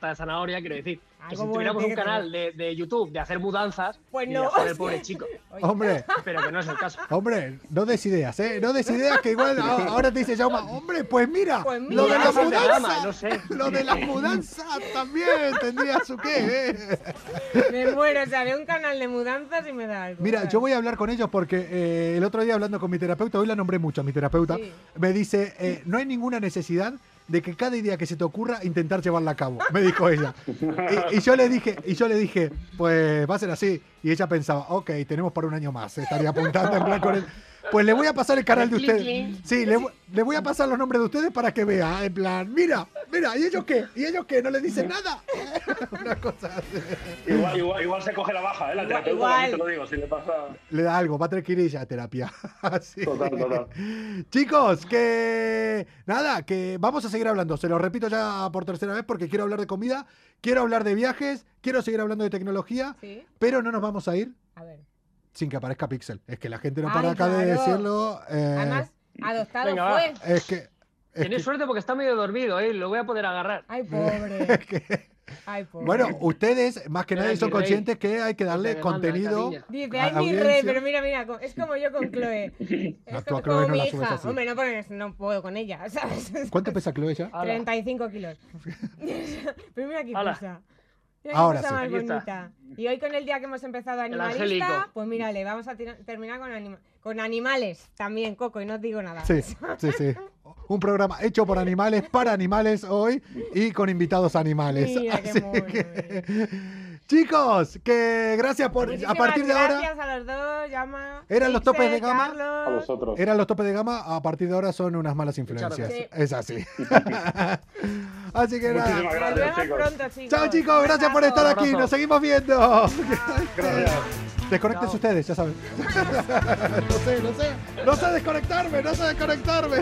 de zanahoria, quiere decir que si tuviéramos un canal de, de YouTube de hacer mudanzas, Pues no. "Joder, [LAUGHS] pobre chico. Oye, Hombre, Pero que no es el caso. hombre, no des ideas, ¿eh? No des ideas que igual ahora te dice Jauma, hombre, pues mira, Pues lo de la mudanza, gama, no sé. lo de la mudanza también tendría su qué, ¿eh? Me muero, o sea, de un canal de mudanzas y me da algo. Mira, ¿sabes? yo voy a hablar con ellos porque eh, el otro día hablando con mi terapeuta, hoy la nombré mucho a mi terapeuta, Sí. me dice, eh, no hay ninguna necesidad de que cada idea que se te ocurra intentar llevarla a cabo, me dijo ella. Y, y yo le dije, y yo le dije, pues va a ser así. Y ella pensaba, ok, tenemos para un año más, estaría apuntando en plan con él. Pues le voy a pasar el canal de ustedes. Sí, le, voy- le voy a pasar los nombres de ustedes para que vea, en plan, mira, Mira, ¿y ellos qué? ¿Y ellos qué? ¿No le dicen nada? [LAUGHS] Una cosa así. Igual, igual, igual se coge la baja, ¿eh? La terapeuta igual. te lo digo, si le pasa... Le da algo, va a tener que ir ya a terapia. [LAUGHS] Así. Total, total. Chicos, que nada, que vamos a seguir hablando. Se lo repito ya por tercera vez porque quiero hablar de comida, quiero hablar de viajes, quiero seguir hablando de tecnología, Sí. pero no nos vamos a ir A ver. sin que aparezca Pixel. Es que la gente no Ay, para acá de decirlo. eh, Además, adoptado Venga, va. fue. es que. es Tienes que- suerte porque está medio dormido, ¿eh? Lo voy a poder agarrar. Ay, [LAUGHS] pobre. Ay, pobre. bueno, ustedes más que Era nadie son rey. conscientes que hay que darle contenido. Dice, ay, mi rey, pero mira, mira, es como yo con Chloe. [LAUGHS] No, Es como, Chloe no mi hija. así. Hombre, no, porque no puedo con ella, [LAUGHS] ¿sabes? ¿Cuánto pesa Chloe ya? Ala. 35 kilos. pero mira qué Ala. Ahora sí. más bonita. Y hoy con el día que hemos empezado animalista, pues mírale, vamos a terminar con, anima- con animales también, Coco, y no os digo nada. Sí, sí, sí. Un programa hecho por animales, para animales hoy y con invitados animales. Mira qué mono, que- Chicos, que gracias por... A Muchísimas partir de ahora... Gracias a los dos, llama. Eran los topes de gama. Carlos. A vosotros. Eran los topes de gama, a partir de ahora son unas malas influencias. Es así. [LAUGHS] [LAUGHS] así que nada. Muchísimas Nos gracias, vemos chicos. pronto, chicos. Chao chicos, gracias por estar aquí. Nos seguimos viendo. [LAUGHS] Gracias. Desconecten ustedes, ya saben. no sé, no sé. No sé desconectarme, no sé desconectarme.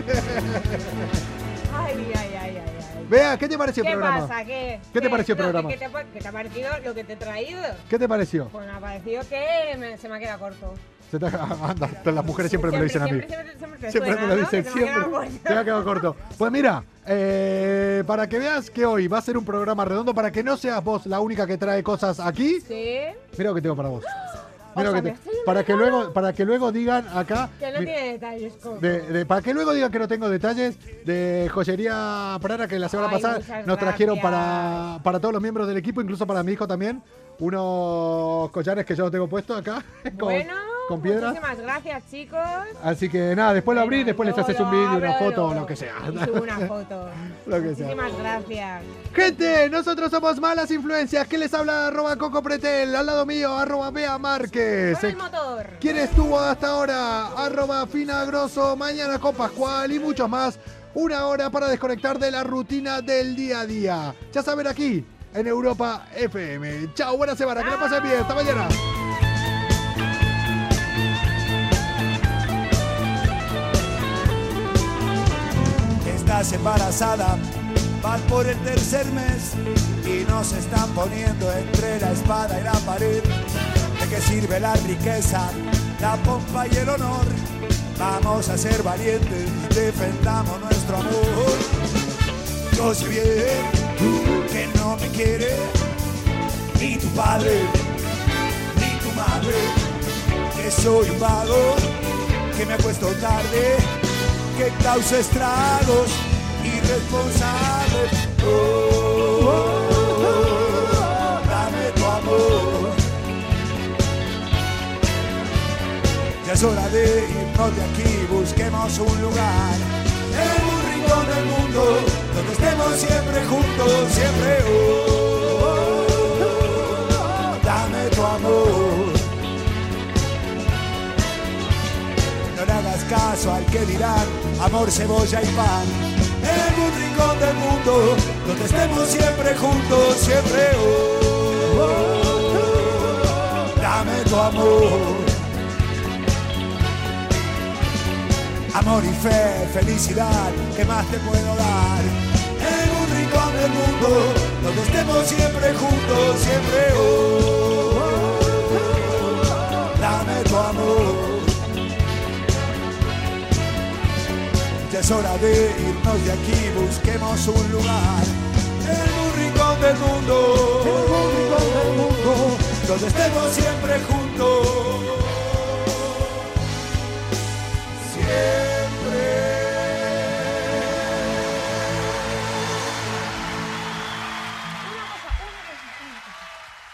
Ay, ay, ay, ay. Vea, ¿qué te pareció el ¿Qué programa? pasa? ¿Qué, ¿Qué te pareció el no, programa? ¿qué te, pa- qué te ha parecido lo que te he traído? ¿Qué te pareció? Pues me ha parecido que me- se me ha quedado corto. Se te- [LAUGHS] anda, las mujeres siempre, me lo dicen a mí. Siempre, siempre, te suena, me lo dicen, siempre. Se me ha quedado corto. Pues mira, eh, para que veas que hoy va a ser un programa redondo, para que no seas vos la única que trae cosas aquí, Sí, mira lo que tengo para vos. Mira que te- para que luego, para que luego digan acá. que no tiene detalles, de- de- para que luego digan que no tengo detalles de joyería Prara que la semana Ay, pasada nos trajeron para, para todos los miembros del equipo, incluso para mi hijo también, unos collares que yo tengo puestos acá. [LAUGHS] Bueno, con piedras. muchísimas gracias, chicos. Así que nada, después lo abrí, Bueno, después les haces un vídeo, una foto o lo que sea. Una foto. [LAUGHS] Lo que sea. Muchísimas gracias. Gente, nosotros somos Malas Influencias. ¿Qué les habla? Arroba Coco Pretel. Al lado mío, arroba Bea Márquez. Con el motor. ¿Quién estuvo hasta ahora? Arroba Fina Grosso, mañana con Pascual y muchos más. Una hora para desconectar de la rutina del día a día. Ya saben aquí, en Europa FM. Chao, buena semana, que la pasen bien. Hasta mañana. Estás embarazada, vas por el tercer mes y nos están poniendo entre la espada y la pared. ¿De qué sirve la riqueza, la pompa y el honor? Vamos a ser valientes, defendamos nuestro amor. Yo sé bien que no me quiere ni tu padre ni tu madre, que soy un vago, que me acuesto tarde, que causa estragos irresponsables. Oh, dame tu amor. Ya es hora de irnos de aquí, busquemos un lugar en un rincón del mundo donde estemos siempre juntos, siempre. Oh, dame tu amor. No le hagas caso al que dirán amor, cebolla y pan. En un rincón del mundo donde estemos siempre juntos, siempre. Oh, oh, dame tu amor. Amor y fe, felicidad, ¿qué más te puedo dar? En un rincón del mundo donde estemos siempre juntos, siempre. Oh, dame tu amor. Ya es hora de irnos de aquí, busquemos un lugar un rincón del mundo, en un rincón del mundo, donde estemos siempre juntos.